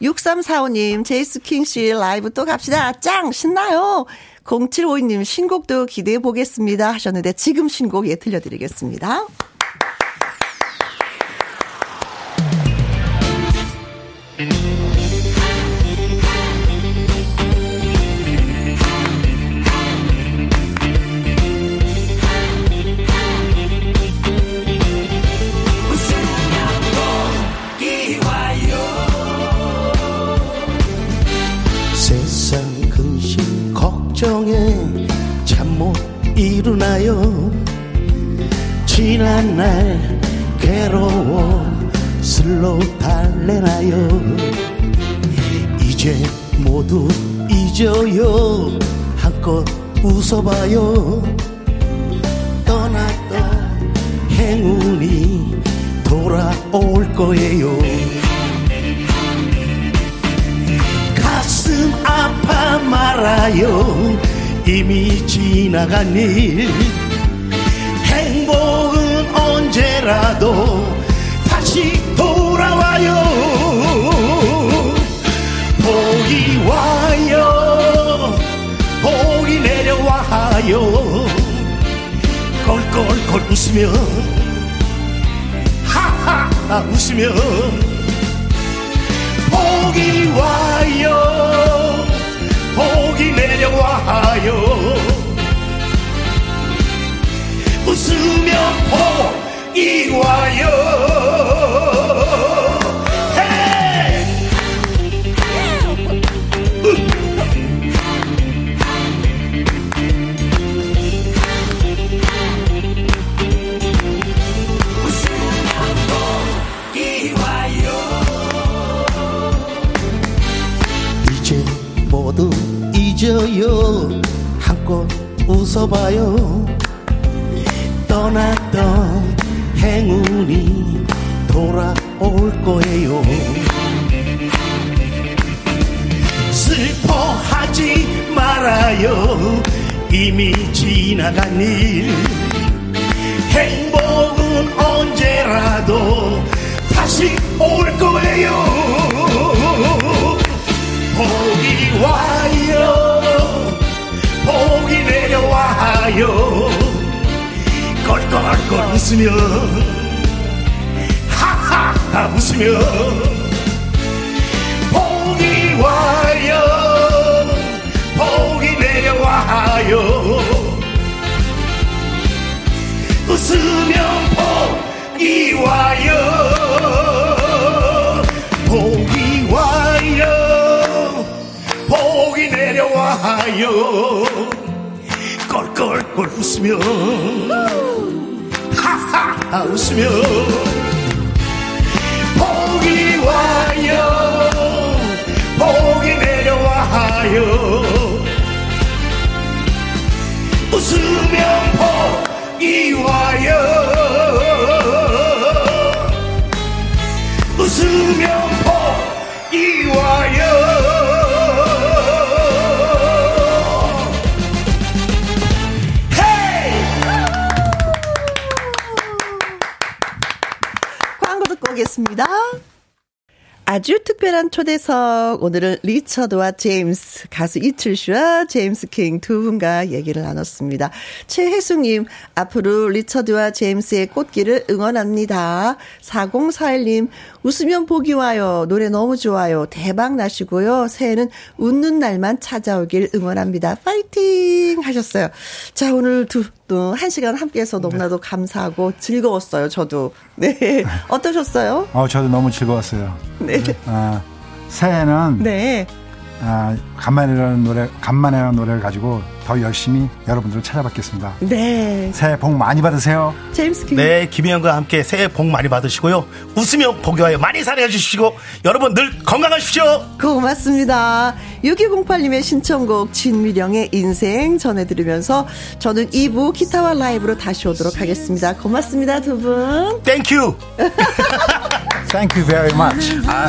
6345님, 제이스 킹 씨 라이브 또 갑시다. 짱 신나요. 0752님 신곡도 기대해 보겠습니다 하셨는데 지금 신곡 예 들려드리겠습니다. 난 날 괴로워 슬로 달래나요? 이제 모두 잊어요. 한껏 웃어봐요. 떠났던 행운이 돌아올 거예요. 가슴 아파 말아요. 이미 지나간 일 언제라도 다시 돌아와요. 복이 와요. 복이 내려와요. 껄껄껄 웃으며 하하하 웃으며 복이 와요. 복이 내려와요. 웃으며 복 이 와요. 모두 잊어요. 한껏 웃어봐요 행운이 돌아올 거예요. 슬퍼하지 말아요. 이미 지나간 일. 행복은 언제라도 다시 올 웃으며 하하하 웃으며 복이 와요. 복이 내려와요. 웃으면 복이 와요. 복이 와요. 복이 내려와요. 껄껄껄 웃으며 웃으며 복이 와요. 복이 내려와요. 웃으며 복이 와요. 웃으며 오겠습니다. 아주 특별한 초대석. 오늘은 리처드와 제임스, 가수 이출슈와 제임스 킹 두 분과 얘기를 나눴습니다. 최혜숙님, 앞으로 리처드와 제임스의 꽃길을 응원합니다. 4041님, 웃으면 복이 와요. 노래 너무 좋아요. 대박 나시고요. 새해는 웃는 날만 찾아오길 응원합니다. 파이팅! 하셨어요. 자, 오늘 두, 또 한 시간 함께 해서 너무나도 네. 감사하고 즐거웠어요. 저도. 네. 어떠셨어요? 어, 저도 너무 즐거웠어요. 네. 아, 새해는 네. 아, 간만이라는 노래, 간만이라는 노래를 가지고 더 열심히 여러분들을 찾아뵙겠습니다. 네. 새해 복 많이 받으세요. 제임스 킴. 네, 김혜영과 함께 새해 복 많이 받으시고요. 웃으면 복이 와요 많이 사랑해 주시고 여러분 늘 건강하십시오. 고맙습니다. 6208님의 신청곡 진미령의 인생 전해드리면서 저는 2부 기타와 라이브로 다시 오도록 하겠습니다. 고맙습니다, 두 분. Thank you. Thank you very much. 아,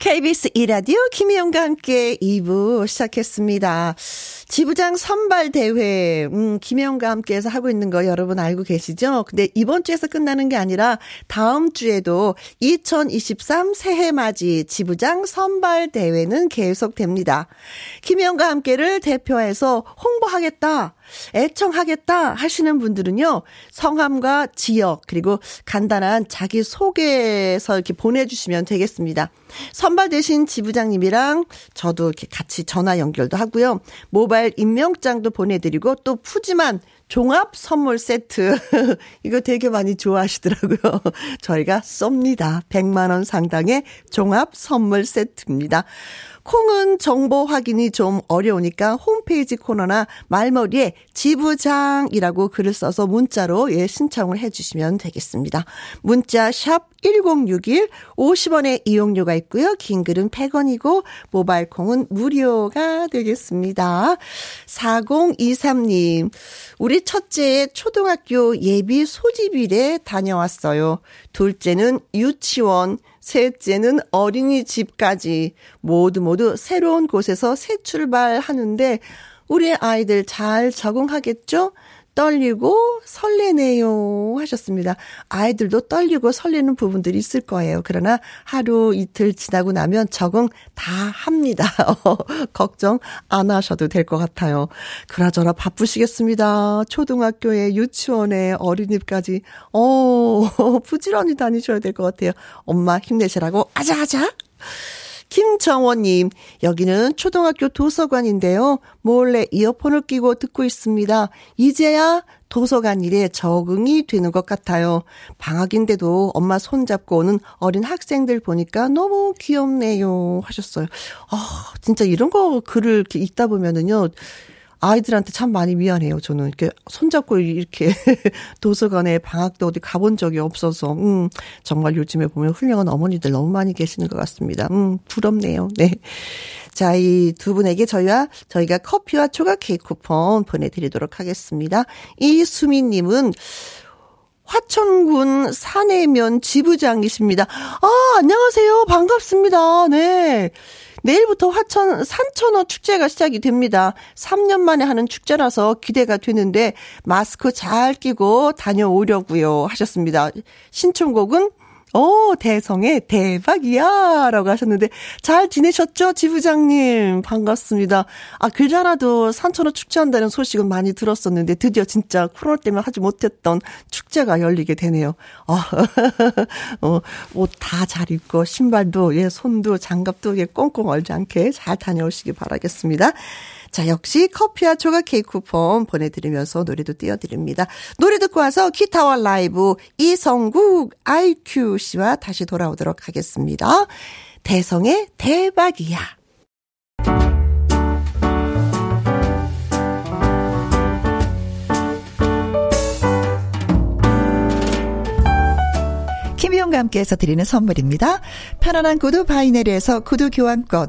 KBS 이라디오 김희영과 함께 2부 시작했습니다. 지부장 선발 대회, 음, 김혜영과 함께해서 하고 있는 거 여러분 알고 계시죠? 근데 이번 주에서 끝나는 게 아니라 다음 주에도 2023 새해 맞이 지부장 선발 대회는 계속됩니다. 김혜영과 함께를 대표해서 홍보하겠다. 애청하겠다 하시는 분들은요, 성함과 지역, 그리고 간단한 자기 소개서 이렇게 보내주시면 되겠습니다. 선발되신 지부장님이랑 저도 이렇게 같이 전화 연결도 하고요. 모바일 임명장도 보내드리고 또 푸짐한 종합 선물 세트. 이거 되게 많이 좋아하시더라고요. 저희가 쏩니다. 100만원 상당의 종합 선물 세트입니다. 콩은 정보 확인이 좀 어려우니까 홈페이지 코너나 말머리에 지부장이라고 글을 써서 문자로 예 신청을 해 주시면 되겠습니다. 문자 샵 1061, 50원의 이용료가 있고요. 긴 글은 100원이고 모바일 콩은 무료가 되겠습니다. 4023님, 우리 첫째 초등학교 예비 소집일에 다녀왔어요. 둘째는 유치원, 셋째는 어린이집까지 모두 모두 새로운 곳에서 새 출발하는데 우리 아이들 잘 적응하겠죠? 떨리고 설레네요 하셨습니다. 아이들도 떨리고 설레는 부분들이 있을 거예요. 그러나 하루 이틀 지나고 나면 적응 다 합니다. 걱정 안 하셔도 될 것 같아요. 그나저나 바쁘시겠습니다. 초등학교에 유치원에 어린이집까지 어 부지런히 다니셔야 될 것 같아요. 엄마 힘내시라고 아자아자. 김정원님, 여기는 초등학교 도서관인데요. 몰래 이어폰을 끼고 듣고 있습니다. 이제야 도서관 일에 적응이 되는 것 같아요. 방학인데도 엄마 손잡고 오는 어린 학생들 보니까 너무 귀엽네요. 하셨어요. 아, 진짜 이런 거 글을 이렇게 읽다 보면은요. 아이들한테 참 많이 미안해요. 저는 이렇게 손잡고 이렇게 도서관에 방학도 어디 가본 적이 없어서, 음, 정말 요즘에 보면 훌륭한 어머니들 너무 많이 계시는 것 같습니다. 음, 부럽네요. 네. 자, 이 두 분에게 저희와, 저희가 커피와 초각 케이크 쿠폰 보내드리도록 하겠습니다. 이수민님은 화천군 사내면 지부장이십니다. 아, 안녕하세요. 반갑습니다. 네. 내일부터 화천 산천어 축제가 시작이 됩니다. 3년 만에 하는 축제라서 기대가 되는데 마스크 잘 끼고 다녀오려고요 하셨습니다. 신청곡은 오, 대성의 대박이야! 라고 하셨는데, 잘 지내셨죠? 지부장님. 반갑습니다. 아, 글자라도 산천어 축제한다는 소식은 많이 들었었는데, 드디어 진짜 코로나 때문에 하지 못했던 축제가 열리게 되네요. 아, 어, 옷 다 잘 입고, 신발도, 예, 손도, 장갑도, 예, 꽁꽁 얼지 않게 잘 다녀오시기 바라겠습니다. 자, 역시 커피와 조각 케이크 쿠폰 보내드리면서 노래도 띄워드립니다. 노래 듣고 와서 기타와 라이브 이성국 IQ 씨와 다시 돌아오도록 하겠습니다. 대성의 대박이야. 김혜영과 함께해서 드리는 선물입니다. 편안한 구두 바이네르에서 구두 교환권,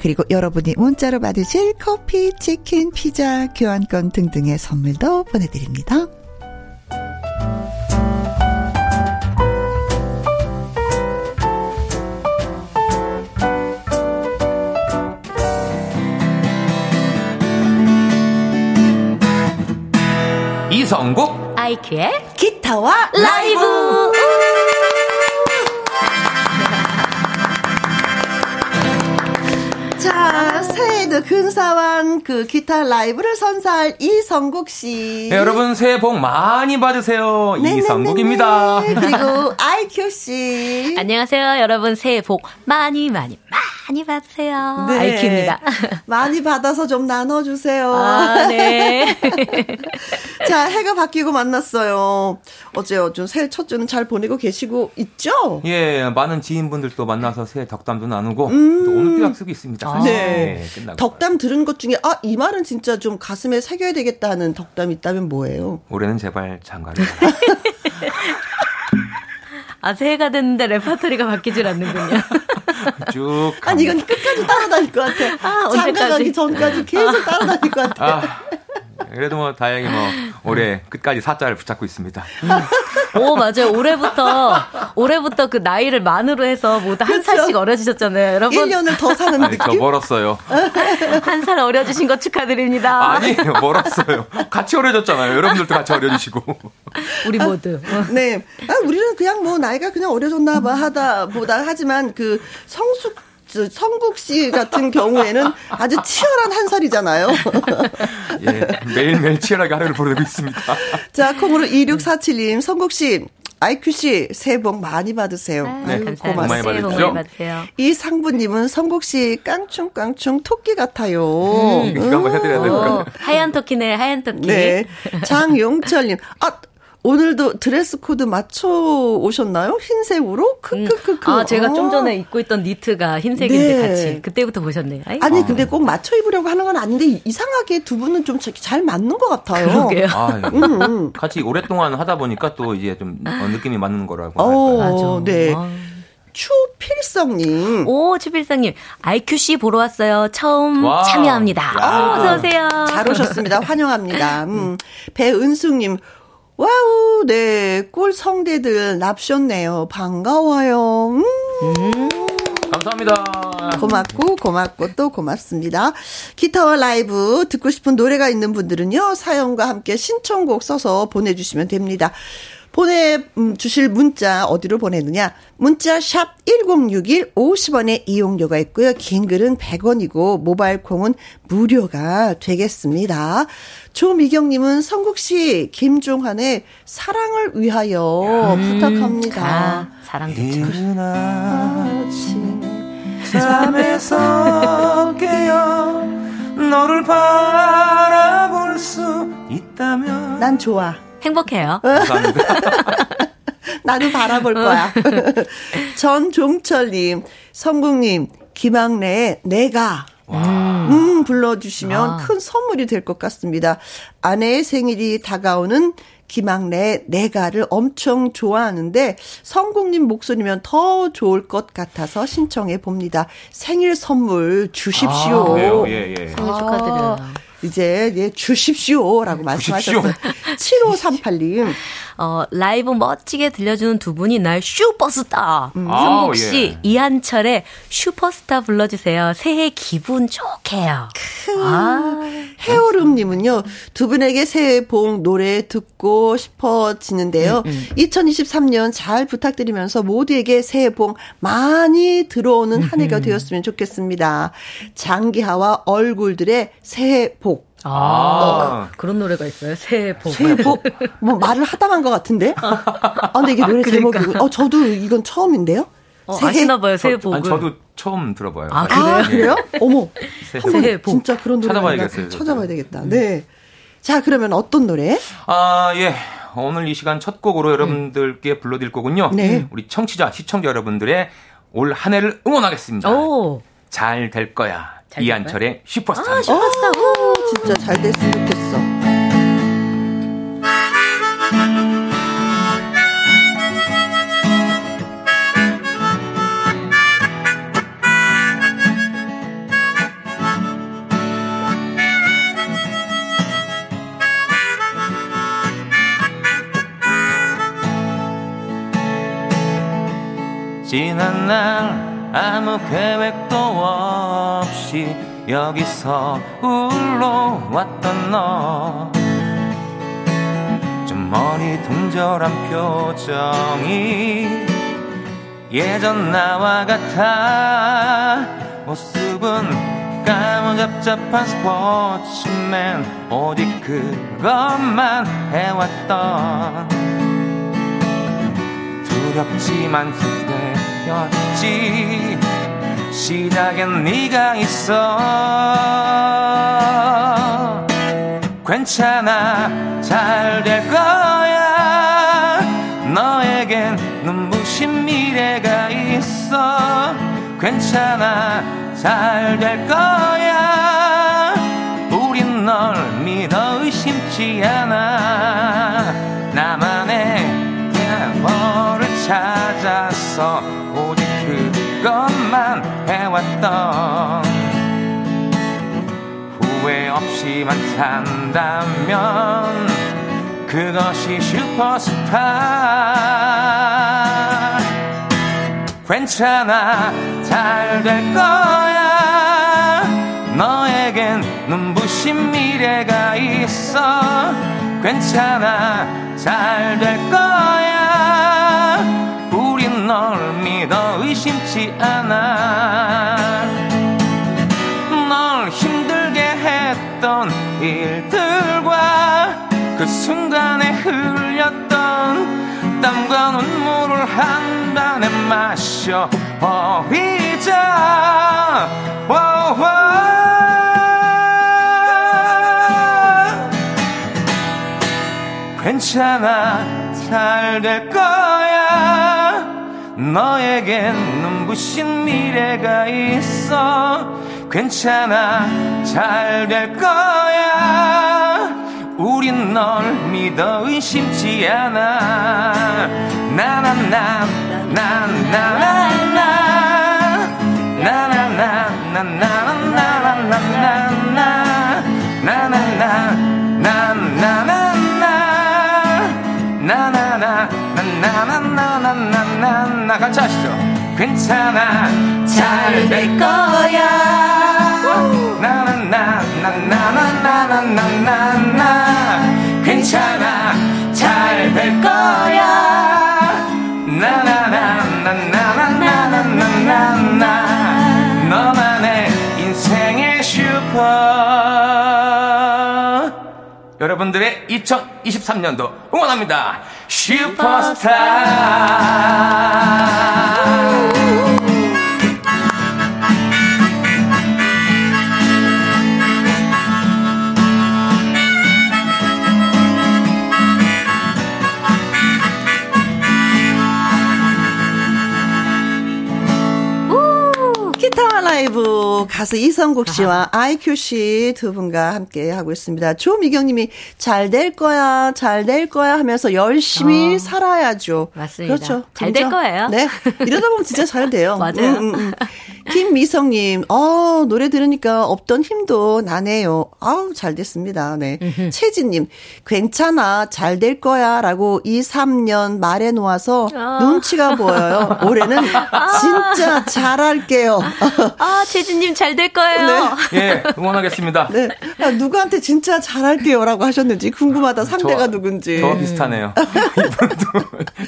그리고 여러분이 문자로 받으실 커피, 치킨, 피자, 교환권 등등의 선물도 보내드립니다. 이성국 아이큐의 기타와 라이브. 자, 새해도 근사한 그 기타 라이브를 선사할 이성국 씨. 네, 여러분 새해 복 많이 받으세요. 네네네네. 네, 네, 이성국입니다. 네. 그리고 아이큐 씨. 안녕하세요. 여러분 새해 복 많이 많이 많이 받으세요. 네. 아이큐입니다. 많이 받아서 좀 나눠 주세요. 아, 네. 자, 해가 바뀌고 만났어요. 어제 좀 새해 첫 주는 잘 보내고 계시고 있죠? 예, 많은 지인분들도 만나서 새해 덕담도 나누고 음. 또 오늘 또 약속이 있습니다. 아. 네. 네 덕담 들은 것 중에 아, 이 말은 진짜 좀 가슴에 새겨야 되겠다 하는 덕담이 있다면 뭐예요? 올해는 제발 장가를. 아, 새해가 됐는데 레파토리가 바뀌질 않는군요. 쭉. 아니, 이건 끝까지 따라다닐 것 같아. 아, 장가 가기 전까지 계속 따라다닐 것 같아. 아. 그래도 뭐 다행히 뭐 올해 끝까지 사자를 붙잡고 있습니다. 오 맞아요. 올해부터 올해부터 그 나이를 만으로 해서 모두 한 그렇죠? 살씩 어려지셨잖아요, 여러분. 1년을 더 사는 아니, 느낌. 저 멀었어요. 한 살 어려지신 거 축하드립니다. 아니 멀었어요. 같이 어려졌잖아요. 여러분들도 같이 어려지시고. 우리 모두. 네. 아, 우리는 그냥 뭐 나이가 그냥 어려졌나 봐 하다 보다 하지만 그 성숙 성국 씨 같은 경우에는 아주 치열한 한 살이잖아요. 예, 매일매일 치열하게 하루를 보내고 있습니다. 자, 콩으로 2647님, 성국 씨. 아이큐 씨 새해 복 많이 받으세요. 네, 아유, 고맙습니다. 많이 받으십시오. 이 상부님은 성국 씨 깡충깡충 토끼 같아요. 음, 이거 한번 해드려야 될까? 하얀 토끼네, 하얀 토끼. 네. 장용철님, 아 오늘도 dress code 맞춰 오셨나요? 흰색으로? 크크크크. 음. 아, 제가 좀 전에 입고 있던 니트가 흰색인데 네. 같이 그때부터 보셨네요. 아이? 아니 근데 꼭 맞춰 입으려고 하는 건 아닌데 이상하게 두 분은 좀 잘 맞는 것 같아요. 그러게요. 아, 예. 음, 음. 같이 오랫동안 하다 보니까 또 이제 좀 어, 느낌이 맞는 거라고 어, 할까요? 네. 아. 추필성님. 오, 추필성님. IQC 보러 왔어요. 처음 와. 참여합니다. 야. 어서오세요. 잘 오셨습니다. 환영합니다. 음. 배은숙님. Wow, 네. 꿀 성대들 납셨네요. 반가워요. 음. 음. 감사합니다. 고맙고, 고맙고, 또 고맙습니다. 기타와 라이브 듣고 싶은 노래가 있는 분들은요, 사연과 함께 신청곡 써서 보내주시면 됩니다. 보내 주실 음, 문자 어디로 보내느냐? 문자 샵 1061 50원의 이용료가 있고요. 긴 글은 100원이고 모바일 콩은 무료가 되겠습니다. 조미경 님은 성국 씨 김종환의 사랑을 위하여 음, 부탁합니다. 아, 사랑 좋죠. 잠에서 깨어 너를 바라볼 수 있다면 난 좋아. 행복해요. 나도 바라볼 거야. 전종철님, 성국님, 김학래의 내가 음, 불러주시면 아. 큰 선물이 될 것 같습니다. 아내의 생일이 다가오는 김학래의 내가를 엄청 좋아하는데 성국님 목소리면 더 좋을 것 같아서 신청해 봅니다. 생일 선물 주십시오. 아, 예, 예. 생일 축하드려요. 아. 이제 예, 주십시오라고 말씀하셨어요. 7538님. 어, 라이브 멋지게 들려주는 두 분이 날 슈퍼스타. 음. 성국 씨, 예. 이한철의 슈퍼스타 불러주세요. 새해 기분 좋게요. 아. 해오름님은요, 두 분에게 새해 복 노래 듣고 싶어지는데요. 음, 음. 2023년 잘 부탁드리면서 모두에게 새해 복 많이 들어오는 한 해가 되었으면 좋겠습니다. 장기하와 얼굴들의 새해 복. 아, 어, 그런 노래가 있어요. 새해 복. 새해 복. 뭐 말을 하다만 것 같은데. 아, 근데 이게 노래 그러니까. 제목이. 어, 저도 이건 처음인데요. 어, 새해? 아시나 봐요. 새해 복. 아니, 저도 처음 들어봐요. 아, 그래요? 아, 그래요? 어머. 새해 복. 진짜 그런 노래 찾아봐야겠어요. 찾아봐야 되겠다. 네. 자, 그러면 어떤 노래? 아, 예. 오늘 이 시간 첫 곡으로 여러분들께 불러드릴 거군요. 네. 우리 청취자, 시청자 여러분들의 올 한 해를 응원하겠습니다. 오. 잘될 거야. 잘 이한철의 슈퍼스타. 아, 슈퍼스타. 오, 진짜 잘 됐으면 좋겠어. 지난 날 아무 계획도 없이 여기서 울러 왔던 너. 좀 머리 동절한 표정이 예전 나와 같아. 모습은 까무 잡잡한 스포츠맨. 오직 그것만 해왔던 두렵지만 그때였지 시작엔 네가 있어. 괜찮아 잘 될 거야. 너에겐 눈부신 미래가 있어. 괜찮아 잘 될 거야. 우린 널 믿어 의심치 않아. 나만의 너를 찾아서 오직 그것만 해왔던 후회 없이만 산다면 그것이 슈퍼스타. 괜찮아 잘 될 거야. 너에겐 눈부신 미래가 있어. 괜찮아 잘 될 거야 널 믿어 의심치 않아. 널 힘들게 했던 일들과 그 순간에 흘렸던 땀과 눈물을 한 잔에 마셔 버리자. 괜찮아. 잘 될 거야 너에겐 눈부신 미래가 있어 괜찮아 잘 될 거야 우린 널 믿어 의심치 않아 나나나 나나나나 나나나나나나나나나나 나나나 나나나 나나 나 나나나나나나나나 같이 하시죠 괜찮아 잘 될 거야 나나나나나나나나나 괜찮아 잘 될 거야 나나나나나나나나나 너만의 인생의 슈퍼 여러분들의 2023년도 응원합니다. 슈퍼스타. 라이브 가수 이성국 씨와 아이큐 씨 두 분과 함께 하고 있습니다. 조미경 님이 잘 될 거야, 잘 될 거야 하면서 열심히 어. 살아야죠. 맞습니다. 그렇죠. 잘 될 거예요. 네. 이러다 보면 진짜 잘 돼요. 맞아요. 음, 음, 음. 김미성 님, 어, 노래 들으니까 없던 힘도 나네요. 아우, 잘 됐습니다. 네. 최진 님, 괜찮아, 잘 될 거야 라고 2, 3년 말해 놓아서 아. 눈치가 보여요. 올해는 진짜 잘할게요. 아, 최진님 잘 될 거예요. 네. 예, 응원하겠습니다. 네. 아, 누구한테 진짜 잘할게요 라고 하셨는지 궁금하다. 상대가 저, 누군지. 저 비슷하네요.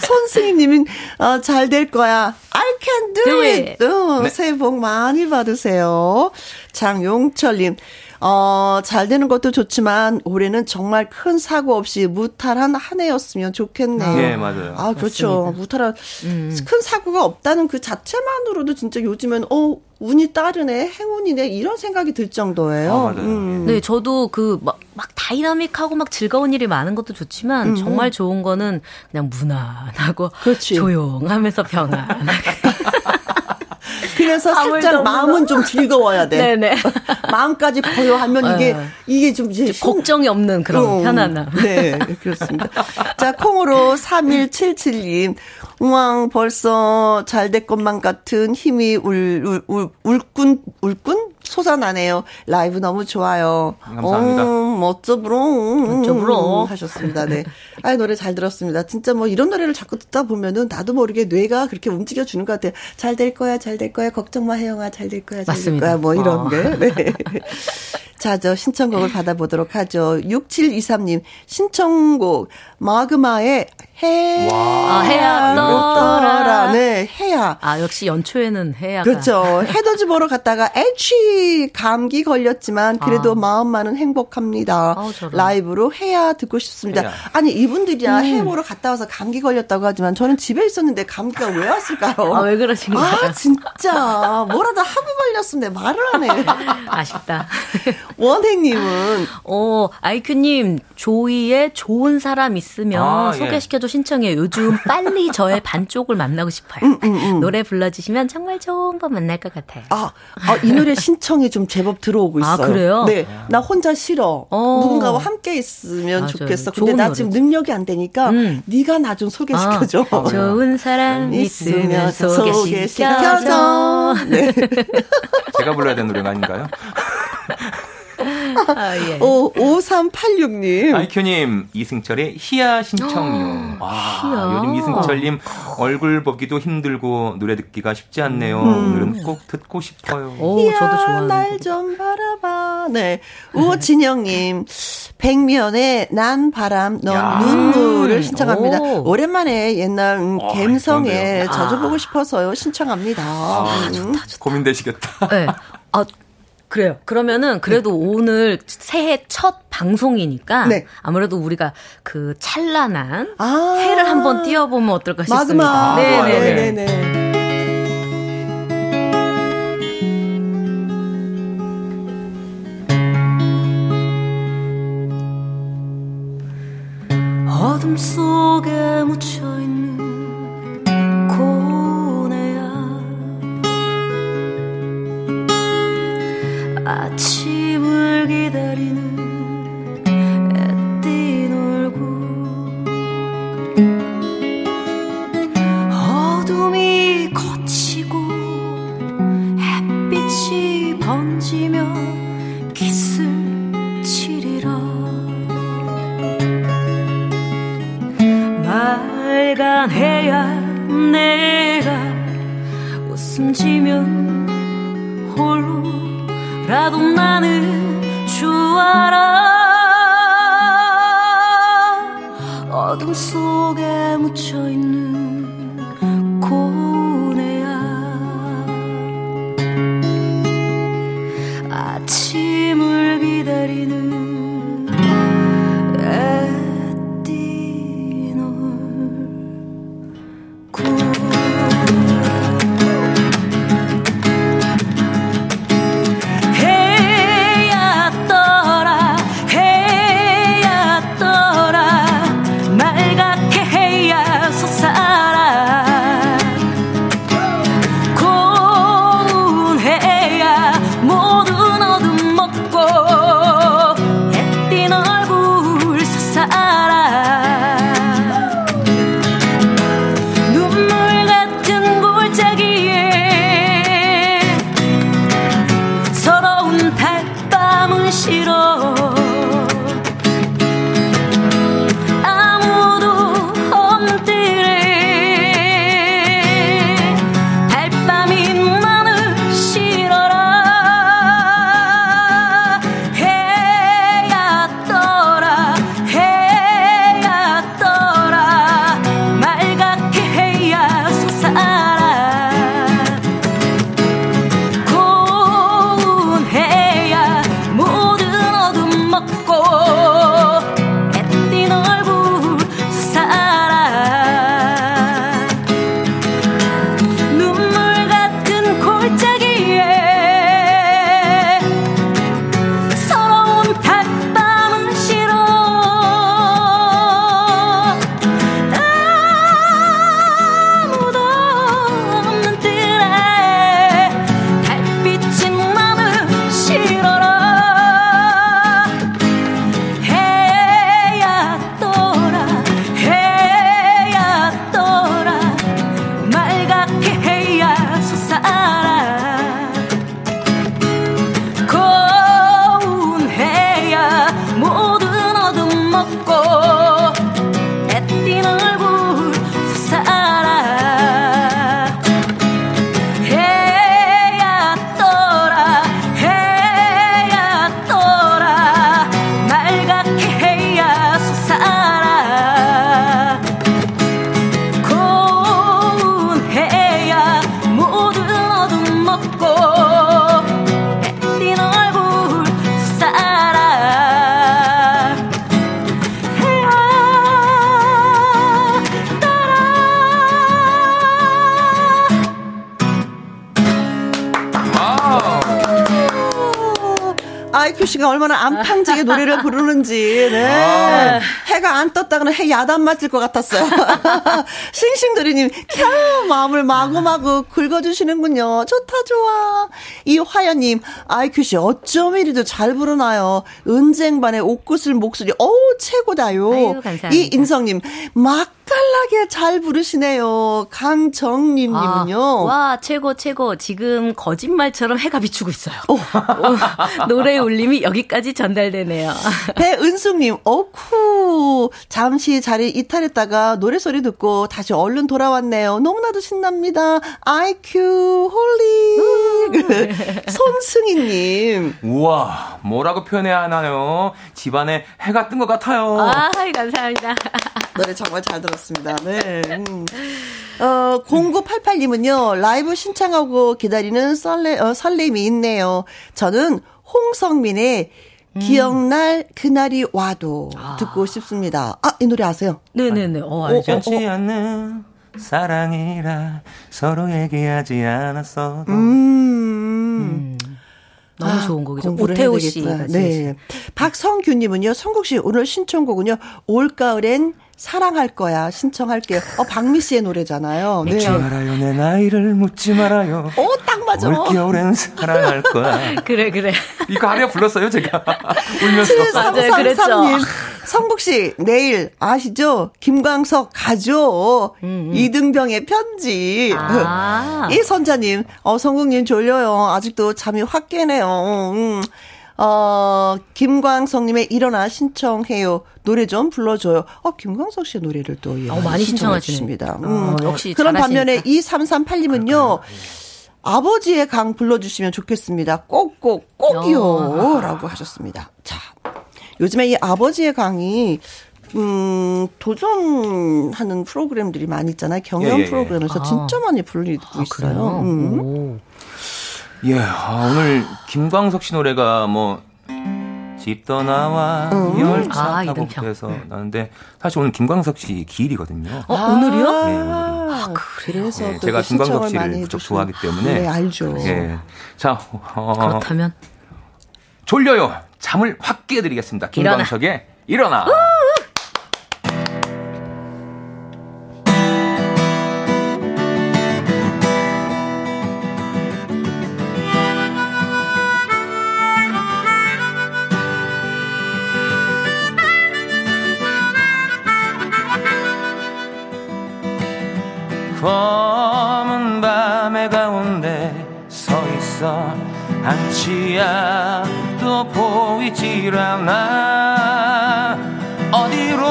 손승희님은, 어, 잘 될 거야. I can do, do it. it. 어, 네. 새해 복 많이 받으세요. 장용철님. 어, 잘 되는 것도 좋지만 올해는 정말 큰 사고 없이 무탈한 한 해였으면 좋겠네요. 네, 맞아요. 아, 그렇죠. 맞습니다. 무탈한 음. 큰 사고가 없다는 그 자체만으로도 진짜 요즘엔 어, 운이 따르네, 행운이네 이런 생각이 들 정도예요. 아. 음. 네, 저도 그막 막 다이나믹하고 막 즐거운 일이 많은 것도 좋지만 음. 정말 좋은 거는 그냥 무난하고 그렇지. 조용하면서 평안하게 그래서 살짝 마음은 좀 즐거워야 돼. 네네. 마음까지 고요하면 이게 네. 이게 좀 이제 걱정이 없는 그런 음, 편안함. 네, 그렇습니다. 자, 콩으로 3177님. 우왕 벌써 잘 될 것만 같은 힘이 울, 울, 울, 울꾼, 울꾼? 솟아나네요. 라이브 너무 좋아요. 감사합니다. 어. 멋져 브로. 하셨습니다. 네. 아, 노래 잘 들었습니다. 진짜 뭐 이런 노래를 자꾸 듣다 보면은 나도 모르게 뇌가 그렇게 움직여 주는 것 같아요. 잘 될 거야, 잘 될 거야, 걱정 마, 혜영아, 잘 될 거야, 잘 될 거야, 뭐 이런 어. 게. 네. 자, 저 신청곡을 받아보도록 하죠. 6723님, 신청곡, 마그마의 해. 와. 아, 해야 떠라. 네, 해야. 아, 역시 연초에는 해야. 그렇죠. 해돋이 보러 갔다가 애취 감기 걸렸지만 그래도 아. 마음만은 행복합니다. 아, 라이브로 해야 듣고 싶습니다. 해야. 아니, 이분들이야 음. 해 보러 갔다 와서 감기 걸렸다고 하지만 저는 집에 있었는데 감기가 왜 왔을까요? 아, 왜 그러신 거예요? 아, 진짜. 뭐라도 하고 걸렸는데 말을 안 해. 아쉽다. 원혜님은 어 아이큐님 조이의 좋은 사람 있으면 아, 예. 소개시켜줘 신청해. 요즘 빨리 저의 반쪽을 만나고 싶어요. 음, 음, 음. 노래 불러주시면 정말 좋은 분 만날 것 같아요. 아, 아, 이 노래 신청이 좀 제법 들어오고 아, 있어요. 아 그래요? 네, 나 혼자 싫어. 어. 누군가와 함께 있으면 맞아요. 좋겠어. 근데 나 노래지. 지금 능력이 안 되니까 음. 네가 나 좀 소개시켜줘. 아, 좋은 사람 있으면 소개시켜줘. 소개시켜줘. 네. 제가 불러야 되는 노래가 아닌가요? 아, 예. 오, 5386님. 아이큐님, 이승철의 희야 신청요. 아, 희야. 요즘 이승철님 얼굴 보기도 힘들고 노래 듣기가 쉽지 않네요. 음. 오늘은 꼭 듣고 싶어요. 오, 희야, 저도 좋아하는 날좀 바라봐. 네. 우진영님, 백미연의 난 바람, 넌 야. 눈물을 신청합니다. 오. 오랜만에 옛날 음, 아, 감성에 젖어보고 싶어서요. 신청합니다. 아, 음. 좋다, 좋다. 고민되시겠다. 네. 아, 그래요. 그러면은 그래도 네. 오늘 새해 첫 방송이니까 네. 아무래도 우리가 그 찬란한 아~ 해를 한번 띄워보면 어떨까 싶습니다. 네네네. 네네네. 어둠 속에 묻혀 지면 홀로 라도 나는 주알아 어둠 속에 묻혀있는 씨가 얼마나 안팡지게 노래를 부르는지, 네. 아. 해가 안 떴다고는 해 야단 맞을 것 같았어요. 싱싱도리님, 캬, 마음을 마구마구 긁어주시는군요. 좋다, 좋아. 이화연님, 아이큐 씨, 어쩜 이리도 잘 부르나요? 은쟁반의 옷구슬 목소리, 어우, 최고다요. 아유, 감사합니다. 이인성님, 막 맛깔나게 잘 부르시네요. 강정림님은요. 아, 와, 최고, 최고. 지금 거짓말처럼 해가 비추고 있어요. 어, 노래 울림이 여기까지 전달되네요. 배은숙님, 어쿠. 잠시 자리 이탈했다가 노래 소리 듣고 다시 얼른 돌아왔네요. 너무나도 신납니다. IQ holic. 손승희님. 우와, 뭐라고 표현해야 하나요? 집안에 해가 뜬 것 같아요. 아, 감사합니다. 노래 정말 잘 들었어요. 그렇습니다. 네. 음. 어, 0988님은요, 라이브 신청하고 기다리는 설레, 어, 설렘이 있네요. 저는 홍성민의 음. 기억날 그날이 와도 아. 듣고 싶습니다. 아, 이 노래 아세요? 네네네. 어, 알죠. 어, 어, 않는 사랑이라 서로 얘기하지 않았어도. 음. 음. 너무 아, 좋은 곡이죠. 오태호 씨가. 네. 박성규님은요, 성국 씨 오늘 신청곡은요, 올가을엔 사랑할 거야 신청할게요. 어 박미 씨의 노래잖아요. 네. 묻지 말아요 내 나이를 묻지 말아요. 오딱 맞아. 올겨울엔 사랑할 거야. 그래 그래. 이거 하려 불렀어요 제가 울면서. 7333님 성국 씨 내일 아시죠? 김광석 가죠. 음, 음. 이등병의 편지. 아. 이 선자님 어 성국님 졸려요. 아직도 잠이 확 깨네요. 음. 어, 김광석님의 일어나 신청해요. 노래 좀 불러줘요. 어, 김광석 씨의 노래를 또 어, 많이 신청하십니다. 음. 어, 역시 그런 반면에 2338님은요. 아버지의 강 불러주시면 좋겠습니다. 꼭꼭 꼭이요. 어. 라고 하셨습니다. 자, 요즘에 이 아버지의 강이 음, 도전하는 프로그램들이 많이 있잖아요. 경연 예, 예, 예. 프로그램에서 아. 진짜 많이 불리고 아, 있어요. 음. 예, 아, 오늘 김광석 씨 노래가 뭐, 집 떠나와 음. 열차 아, 타고 그래서 나는데 사실 오늘 김광석 씨 기일이거든요. 어, 오늘이요? 네, 오늘이요. 아, 그래서 네, 제가 김광석 씨를 무척 좋아하기 때문에. 네, 알죠. 예. 자, 어, 그렇다면 졸려요. 잠을 확 깨드리겠습니다. 김광석의 일어나. 일어나. 한치야 또 보이질 않아. 어디로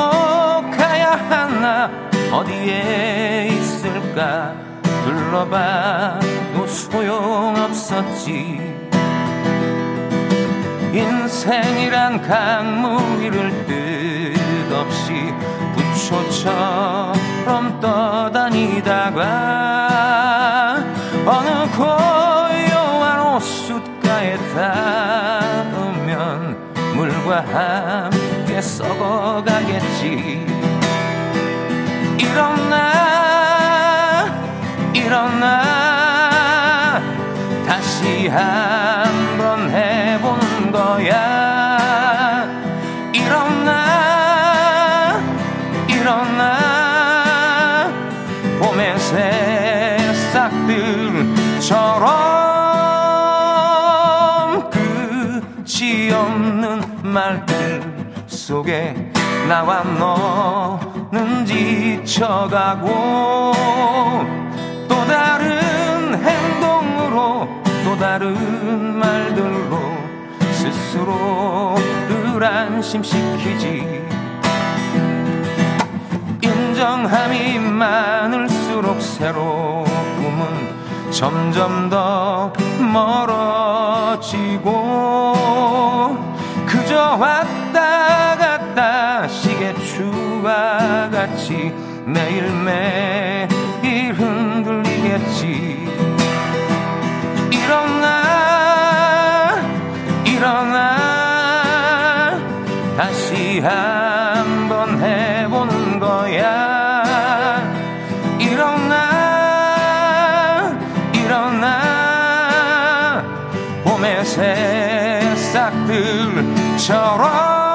가야 하나 어디에 있을까? 불러봐도 소용없었지. 인생이란 강물 위를 뜻없이 부초처럼 떠다니다가 어느 닿으면 물과 함께 썩어가겠지. 일어나 일어나. 다시 한번 해보는 거야 속에 나와 너는 지쳐가고 또 다른 행동으로 또 다른 말들로 스스로를 안심시키지. 인정함이 많을수록 새로움은 점점 더 멀어지고 그저 왔다 갔다 시계추와 같이 매일매일 흔들리겠지. 일어나 일어나. 다시 한번 해보는 거야. 일어나 일어나. 봄의 새싹들처럼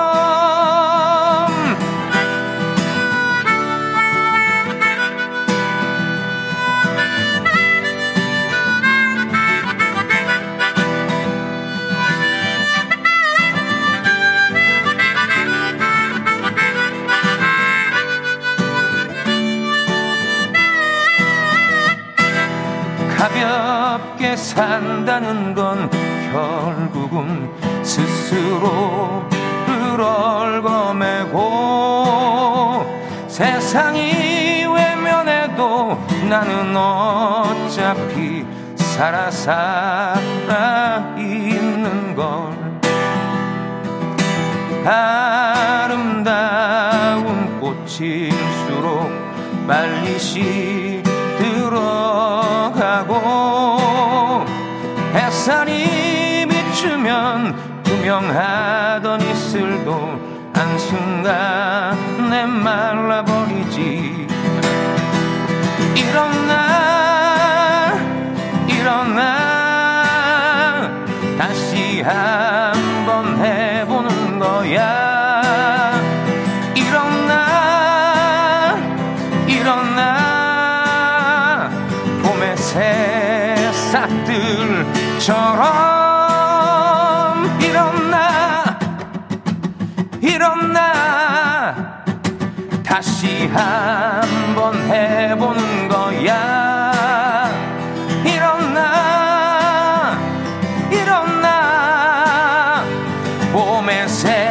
산다는 건 결국은 스스로를 얽어매고 세상이 외면해도 나는 어차피 살아 살아 있는 걸. 아름다운 꽃일수록 빨리 시 햇살이 비추면 투명하던 이슬도 한순간에 말라버리지. 일어나 일어나 다시 한 새싹들처럼 일어나 일어나. 다시 한번 해보는 거야. 일어나 일어나. 봄의 새싹들처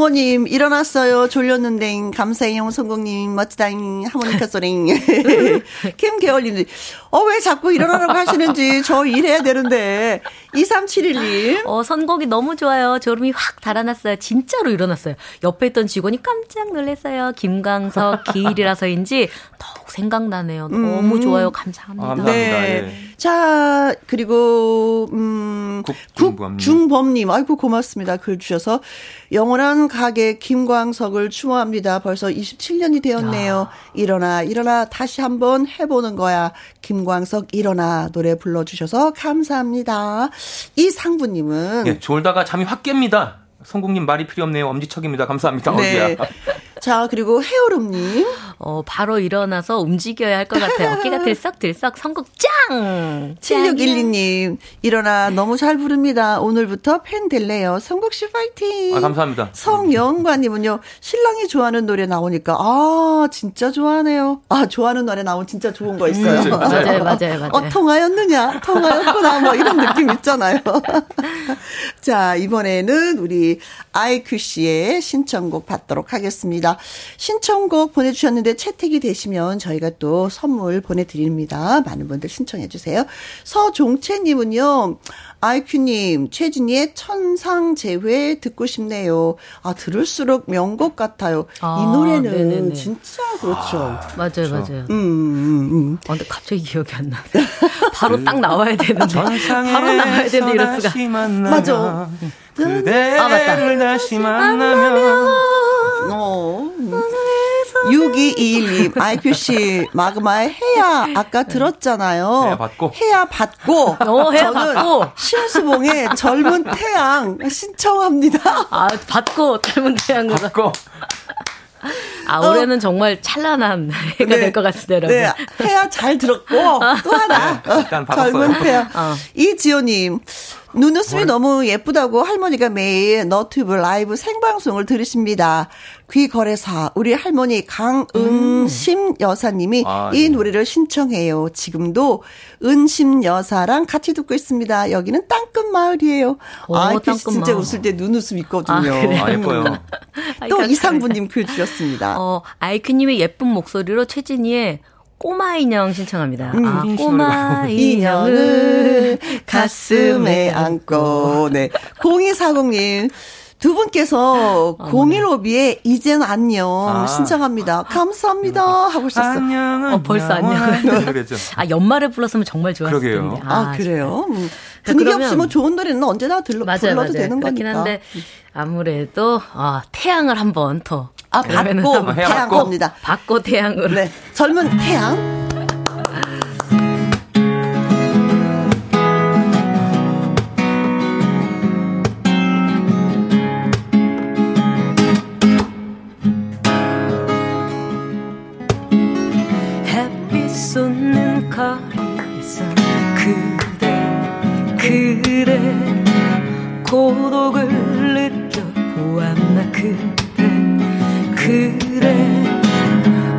공호님 일어났어요. 졸렸는데 감사해요 성공님. 멋지다잉. 하모니카 소링. 김계월님 어왜 자꾸 일어나라고 하시는지 저 일해야 되는데. 2371님. 어 선곡이 너무 좋아요. 졸음이 확 달아났어요. 진짜로 일어났어요. 옆에 있던 직원이 깜짝 놀랐어요. 김광석 기일이라서인지. 더 욱 생각나네요 너무 음. 좋아요 감사합니다, 아, 감사합니다. 네. 예. 자 그리고 음 국중범님 아이고 고맙습니다 글 주셔서 영원한 가게 김광석을 추모합니다. 벌써 27년이 되었네요. 야. 일어나 일어나 다시 한번 해 보는 거야. 김광석 일어나 노래 불러 주셔서 감사합니다. 이 상부 님은 예, 졸다가 잠이 확 깹니다. 성국님 말이 필요 없네요. 엄지척입니다. 감사합니다. 네. 자, 그리고 헤어름님. 어, 바로 일어나서 움직여야 할 것 같아요. 어깨가 들썩들썩 선곡 짱! 7612님, 일어나 너무 잘 부릅니다. 오늘부터 팬 될래요. 성국씨 파이팅! 아, 감사합니다. 성영관님은요, 신랑이 좋아하는 노래 나오니까, 아, 진짜 좋아하네요. 아, 좋아하는 노래 나오면 진짜 좋은 거 있어요. 음, 맞아요, 맞아요, 맞아요. 어, 통하였느냐? 통하였구나. 뭐 이런 느낌 있잖아요. 자, 이번에는 우리 아이큐 씨의 신청곡 받도록 하겠습니다. 신청곡 보내주셨는데 채택이 되시면 저희가 또 선물 보내드립니다. 많은 분들 신청해주세요. 서종채님은요, 아이큐님, 최진희의 천상재회 듣고 싶네요. 아, 들을수록 명곡 같아요. 아, 이 노래는 네네네. 진짜 그렇죠. 아, 맞아요, 그렇죠. 맞아요. 음, 음, 음. 아, 근데 갑자기 기억이 안 나. 바로 딱 나와야 되는데. 바로 나와야 되는데 이럴 수가. 맞아. 그대를 아, 맞다. 다시 만나면. 어. 6221님, 아이큐씨, 마그마의 해야, 아까 들었잖아요. 해야 받고. 해야 받고. 어, 해야 받고. 신수봉의 젊은 태양 신청합니다. 아, 받고, 젊은 태양으로. 받고. 아, 올해는 어. 정말 찬란한 해가 네. 될것 같습니다, 네. 해야 잘 들었고, 또 하나. 네, 일단 젊은 태양. 어. 이지호님, 눈웃음이 너무 예쁘다고 할머니가 매일 너튜브 라이브 생방송을 들으십니다. 귀거래사 우리 할머니 강은심 음. 여사님이 아, 이 네. 노래를 신청해요. 지금도 은심 여사랑 같이 듣고 있습니다. 여기는 땅끝 마을이에요. 오, 아, 땅끝 진짜 마을. 웃을 때 눈웃음 있거든요. 아, 아 예뻐요. 또 이상부님 글 주셨습니다. 어, 아이큐님의 예쁜 목소리로 최진희의 꼬마 인형 신청합니다. 음, 아, 꼬마 인형을 가슴에 안고. 네. 0240님. 두 분께서 아, 015B의 이젠 안녕 아. 신청합니다. 감사합니다. 하고 싶었어요. 안녕, 어, 벌써 안녕. 그랬죠. 아, 연말에 불렀으면 정말 좋았을 텐데. 아, 아, 그래요? 음. 분위기 없으면 좋은 노래는 언제나 들러, 맞아요, 불러도 맞아요. 되는 거니까. 한데 아무래도 어, 태양을 한번 더 아, 받고 태양 겁니다. 받고 태양으로. 네. 젊은 태양. 쏟는 거리에서 그대 그래 고독을 느껴보았나 그대 그래.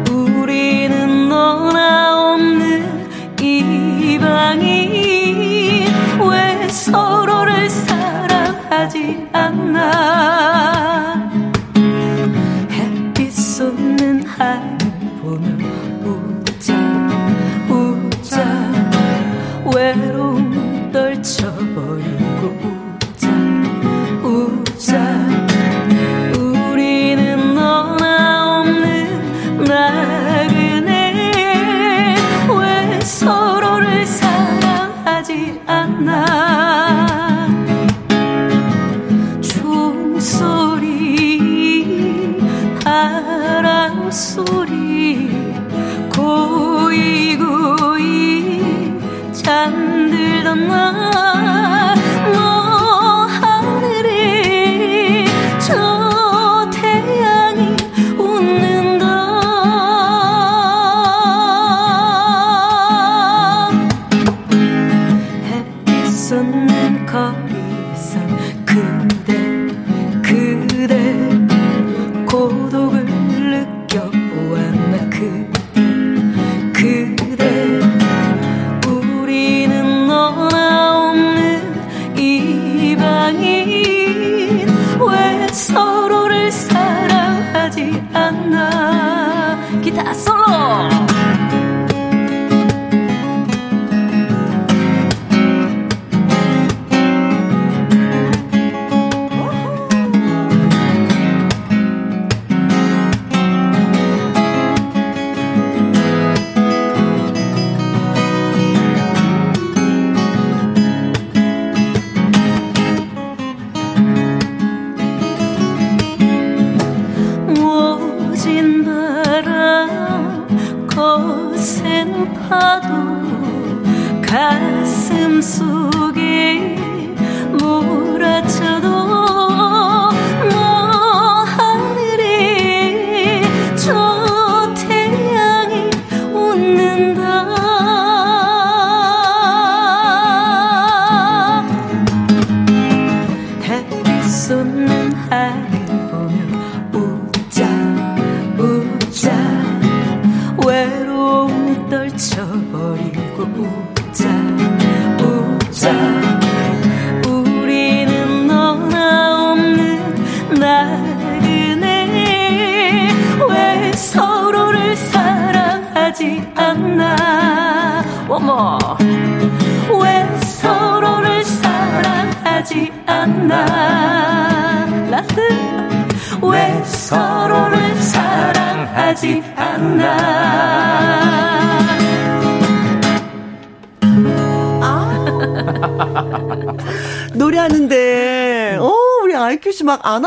우리는 너나 없는 이 방이 왜 서로를 사랑하지 않나 햇빛 쏟는 하늘 보며 웃자 웃자. 외로움 떨쳐버리 바람소리 고이 고이 잠들던 나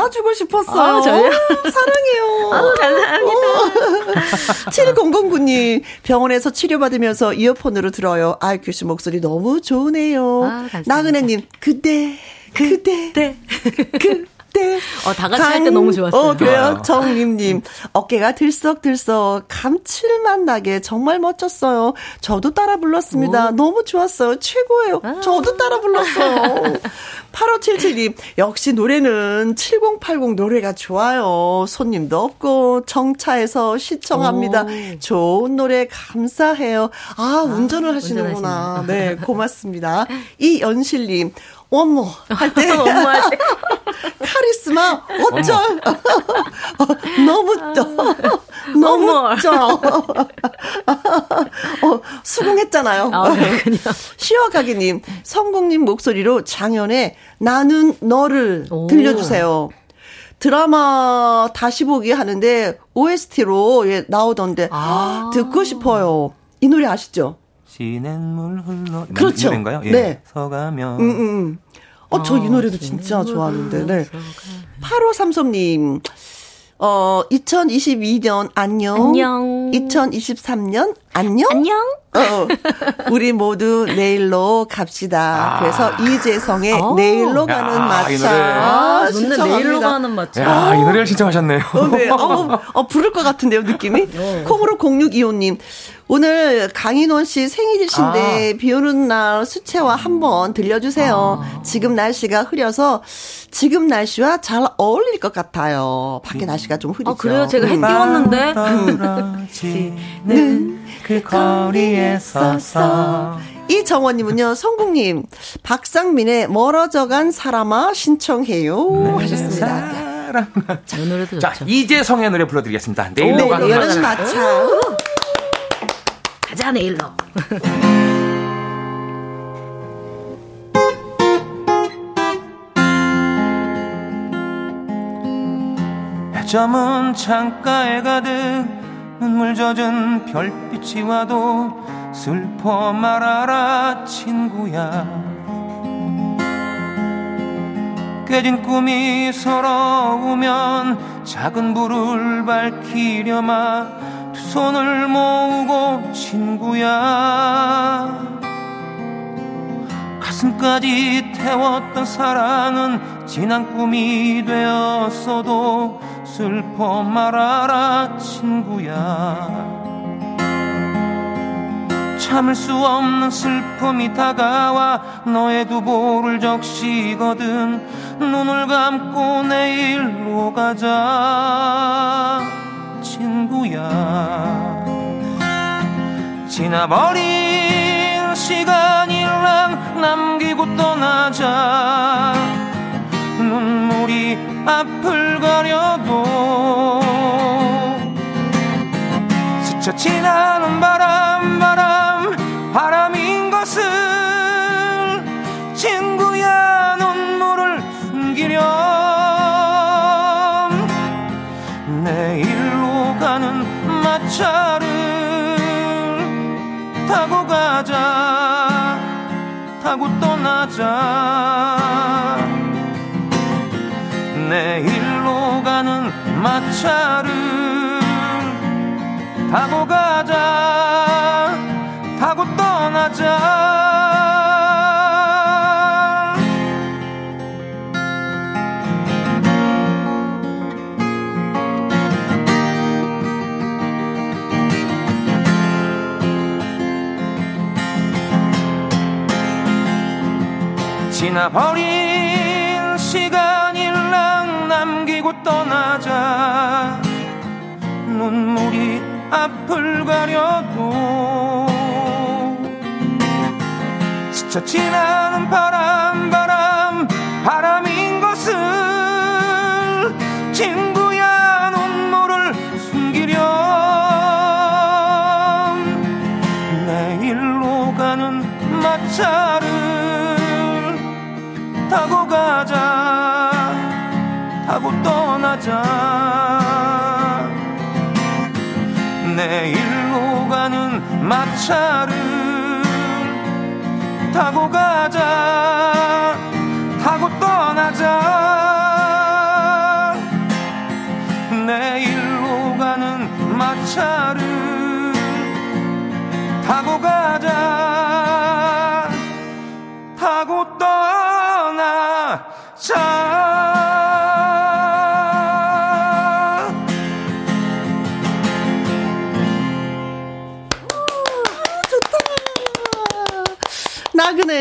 안아주고 싶었어요. 아, 저요? 사랑해요. 아, 감사합니다. 7009님 병원에서 치료받으면서 이어폰으로 들어요. 아이큐 씨 목소리 너무 좋으네요. 아, 나은혜님 그대 그대 네. 그 때. 어, 다 같이 할 때 너무 좋았어요. 어, 그래요. 정림님. 어깨가 들썩들썩 감칠맛 나게 정말 멋졌어요. 저도 따라 불렀습니다. 오. 너무 좋았어요. 최고예요. 아. 저도 따라 불렀어요. 8577님. 역시 노래는 7080 노래가 좋아요. 손님도 없고 정차해서 시청합니다. 오. 좋은 노래 감사해요. 아, 아 운전을 아, 하시는구나. 네, 고맙습니다. 이연실님. 어머 할때 어머 할 때. 카리스마 어쩔 너무 너무 쪄 어, 수긍했잖아요. 아, 쉬어가기님 성공님 목소리로 장현의 나는 너를 오. 들려주세요. 드라마 다시 보기 하는데 OST로 예, 나오던데 아. 듣고 싶어요. 이 노래 아시죠? 시냇물 흘러 그렇죠. 노래인가요? 예. 네. 서가면 음, 음. 음. 어, 저 이 노래도 진짜 좋아하는데. 네. 8533님. 어, 2022년 안녕. 안녕. 2023년 안녕. 안녕. 어, 우리 모두 내일로 갑시다. 아. 그래서 이재성의 오. 어. 내일로 가는 야, 마차. 아, 좋네. 내일로 가는 마차. 야, 이 노래를 신청하셨네요. 어, 네. 어, 어, 부를 것 같은데요, 느낌이? 어. 콩으로 0625님. 오늘 강인원 씨 생일이신데 아. 비 오는 날 수채화 한번 들려주세요. 아. 지금 날씨가 흐려서 지금 날씨와 잘 어울릴 것 같아요. 밖에 음. 날씨가 좀 흐리죠. 아, 그래요? 제가 해 띄웠는데. 음. 그 거리에 서서 이정원님은요, 성국님, 박상민의 멀어져간 사람아 신청해요. 네. 하셨습니다. 자, 노래도 자, 이재성의 노래 불러드리겠습니다. 내일로 가는 네, 마차. 가자 내일로. 점은 창가에 가득 눈물 젖은 별빛이 와도 슬퍼 말아라 친구야. 깨진 꿈이 서러우면 작은 불을 밝히려마. 손을 모으고 친구야. 가슴까지 태웠던 사랑은 지난 꿈이 되었어도 슬퍼 말아라 친구야. 참을 수 없는 슬픔이 다가와 너의 두 볼을 적시거든. 눈을 감고 내일로 가자 친구야. 지나버린 시간이랑 남기고 떠나자 눈물이 앞을 가려도 스쳐 지나는 바람 바람 바람인 것을 친구야 눈물을 숨기려 차를 타고 가자 타고 떠나자 내일로 가는 마차를 타고 가자 타고 떠나자. 지나버린 눈물이 앞을 가려도 스쳐 지나는 바람 바람 바람인 것을 친구야 눈물을 숨기렴 내일로 가는 마차를 타고 가자 타고 떠나자. 내일로 가는 마차를 타고 가자 타고 떠나자. 내일로 가는 마차를 타고 가자 타고 떠나자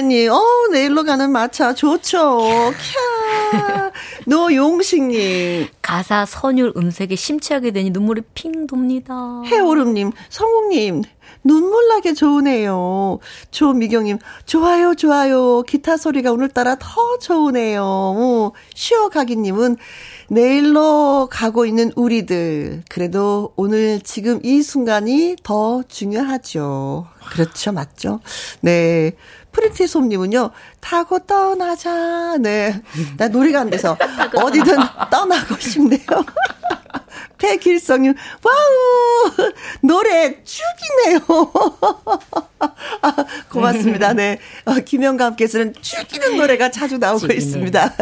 나그네님, 어 내일로 가는 마차 좋죠. 캬. 노용식님. 가사 선율 음색에 심취하게 되니 눈물이 핑 돕니다. 해오름님, 성웅님, 눈물 나게 좋으네요. 조미경님, 좋아요, 좋아요. 기타 소리가 오늘따라 더 좋으네요. 오, 쉬어가기님은 내일로 가고 있는 우리들. 그래도 오늘 지금 이 순간이 더 중요하죠. 그렇죠, 맞죠? 네. 프리티 솜님은요, 타고 떠나자. 네. 나 노래가 안 돼서 어디든 떠나고 싶네요. 배길성님, Wow! 노래 쭉이네요. 아, 고맙습니다. 네. 어, 김혜영과 함께서는 쭉이는 노래가 자주 나오고 찌기네. 있습니다.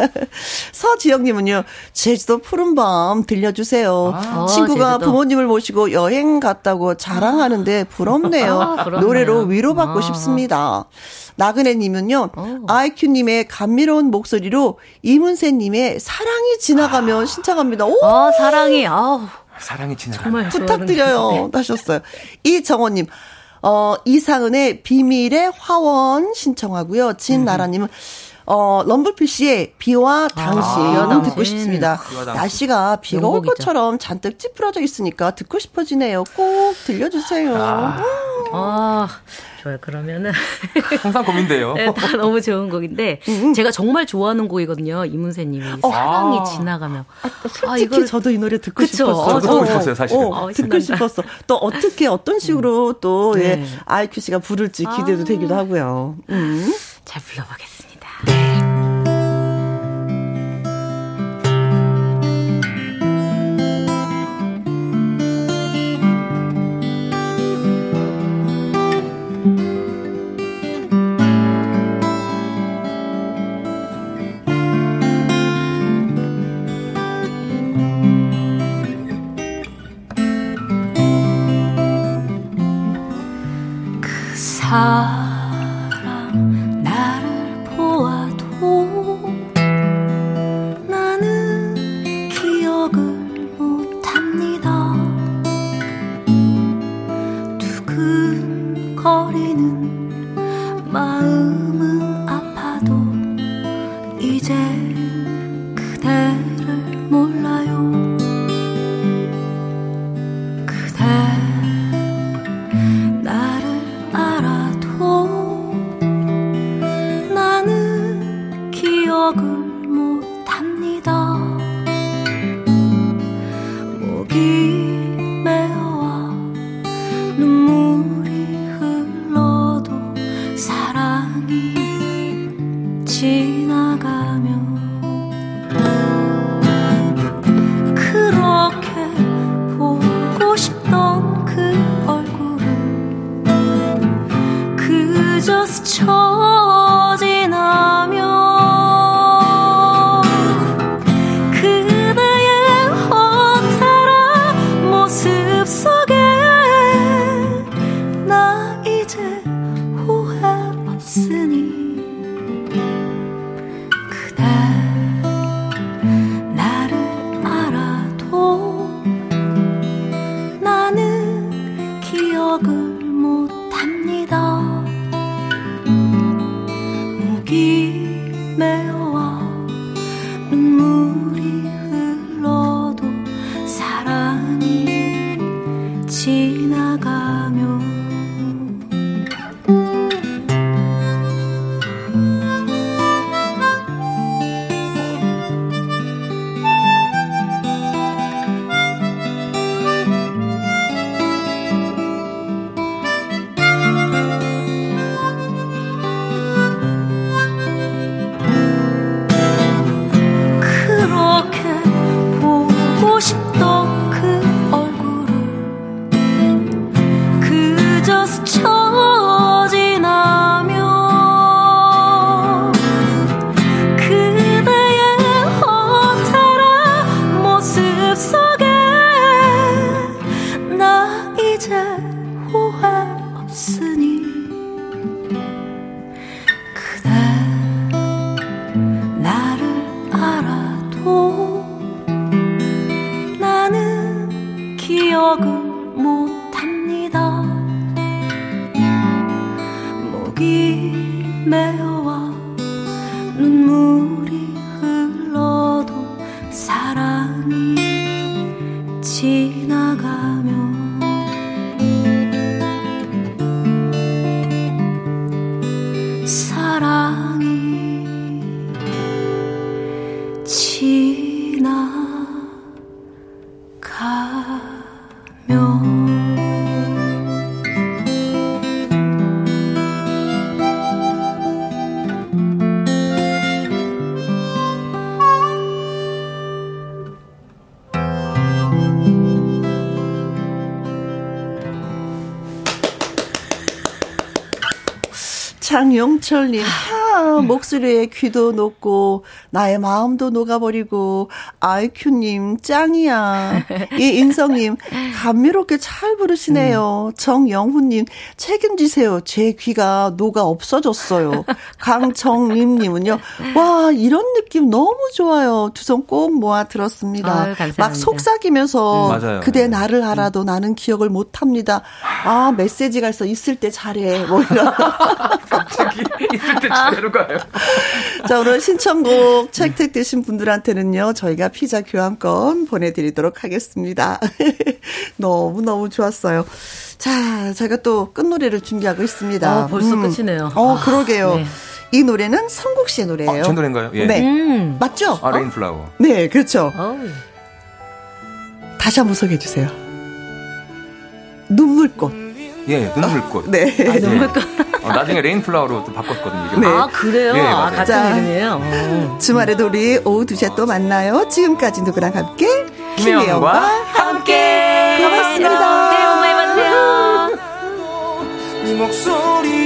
서지영님은요, 제주도 푸른밤 들려주세요. 아, 친구가 제주도. 부모님을 모시고 여행 갔다고 자랑하는데 부럽네요. 아, 노래로 위로받고 아. 싶습니다. 나그네님은요, 어. 아이큐님의 감미로운 목소리로 이문세님의 사랑이 지나가면 아. 신청합니다. 오! 아, 사랑이, 아우. 사랑이 지나가면. 부탁드려요. 하셨어요. 이정원님, 어, 이상은의 비밀의 화원 신청하고요. 진나라님은 어, 럼블피쉬의 비와 당신 아, 듣고 싶습니다. 날씨가 비가 올 것처럼 잔뜩 찌푸러져 있으니까 듣고 싶어지네요. 꼭 들려주세요. 아, 아 좋아요. 그러면은 항상 고민돼요. 네, 다 너무 좋은 곡인데 음. 제가 정말 좋아하는 곡이거든요. 이문세님이 어. 사랑이 아. 지나가며. 아, 솔직히 아, 저도 이 노래 듣고 그쵸? 싶었어. 어, 듣고 싶었어요, 사실. 어, 어, 듣고 싶었어. 또 어떻게 어떤 식으로 음. 또 예, 네. 아이큐 씨가 부를지 기대도 아. 되기도 하고요. 음. 잘 불러보겠습니다. Ah. 장영철님, 아, 목소리에 귀도 녹고, 나의 마음도 녹아버리고, 아이큐님, 짱이야. 이인성님, 감미롭게 잘 부르시네요. 음. 정영훈님, 책임지세요. 제 귀가 녹아 없어졌어요. 강정림님은요, 와, 이런 느낌 너무 좋아요. 두 손 꼭 모아 들었습니다. 아유, 막 속삭이면서, 음, 그대 나를 알아도 음. 나는 기억을 못합니다. 아, 메시지가 있어. 있을 때 잘해. 뭐 이런. 갑자기 있을 때 차례로 가요. 자, 오늘 신청곡 채택되신 분들한테는요, 저희가 피자 교환권 보내드리도록 하겠습니다. 너무너무 좋았어요. 자, 제가 또 끝노래를 준비하고 있습니다. 어, 벌써 음. 끝이네요. 어, 그러게요. 네. 이 노래는 성국 씨의 노래예요. 아, 제 노래인가요? 예. 네. 음. 맞죠? 아, Rain Flower. 네, 그렇죠. 어 다시 한번 소개해 주세요. 눈물꽃. 예, 눈물꽃. 네. 아, 눈물꽃. 어, 나중에 레인플라워로 또 바꿨거든요. 네. 아, 그래요? 예, 아, 같은 이름이에요? 어. 주말에도 우리 오후 2시에 또 만나요. 지금까지 누구랑 함께? 김혜영과 함께. 고맙습니다. 새해 복 많이 받으세요. 네 목소리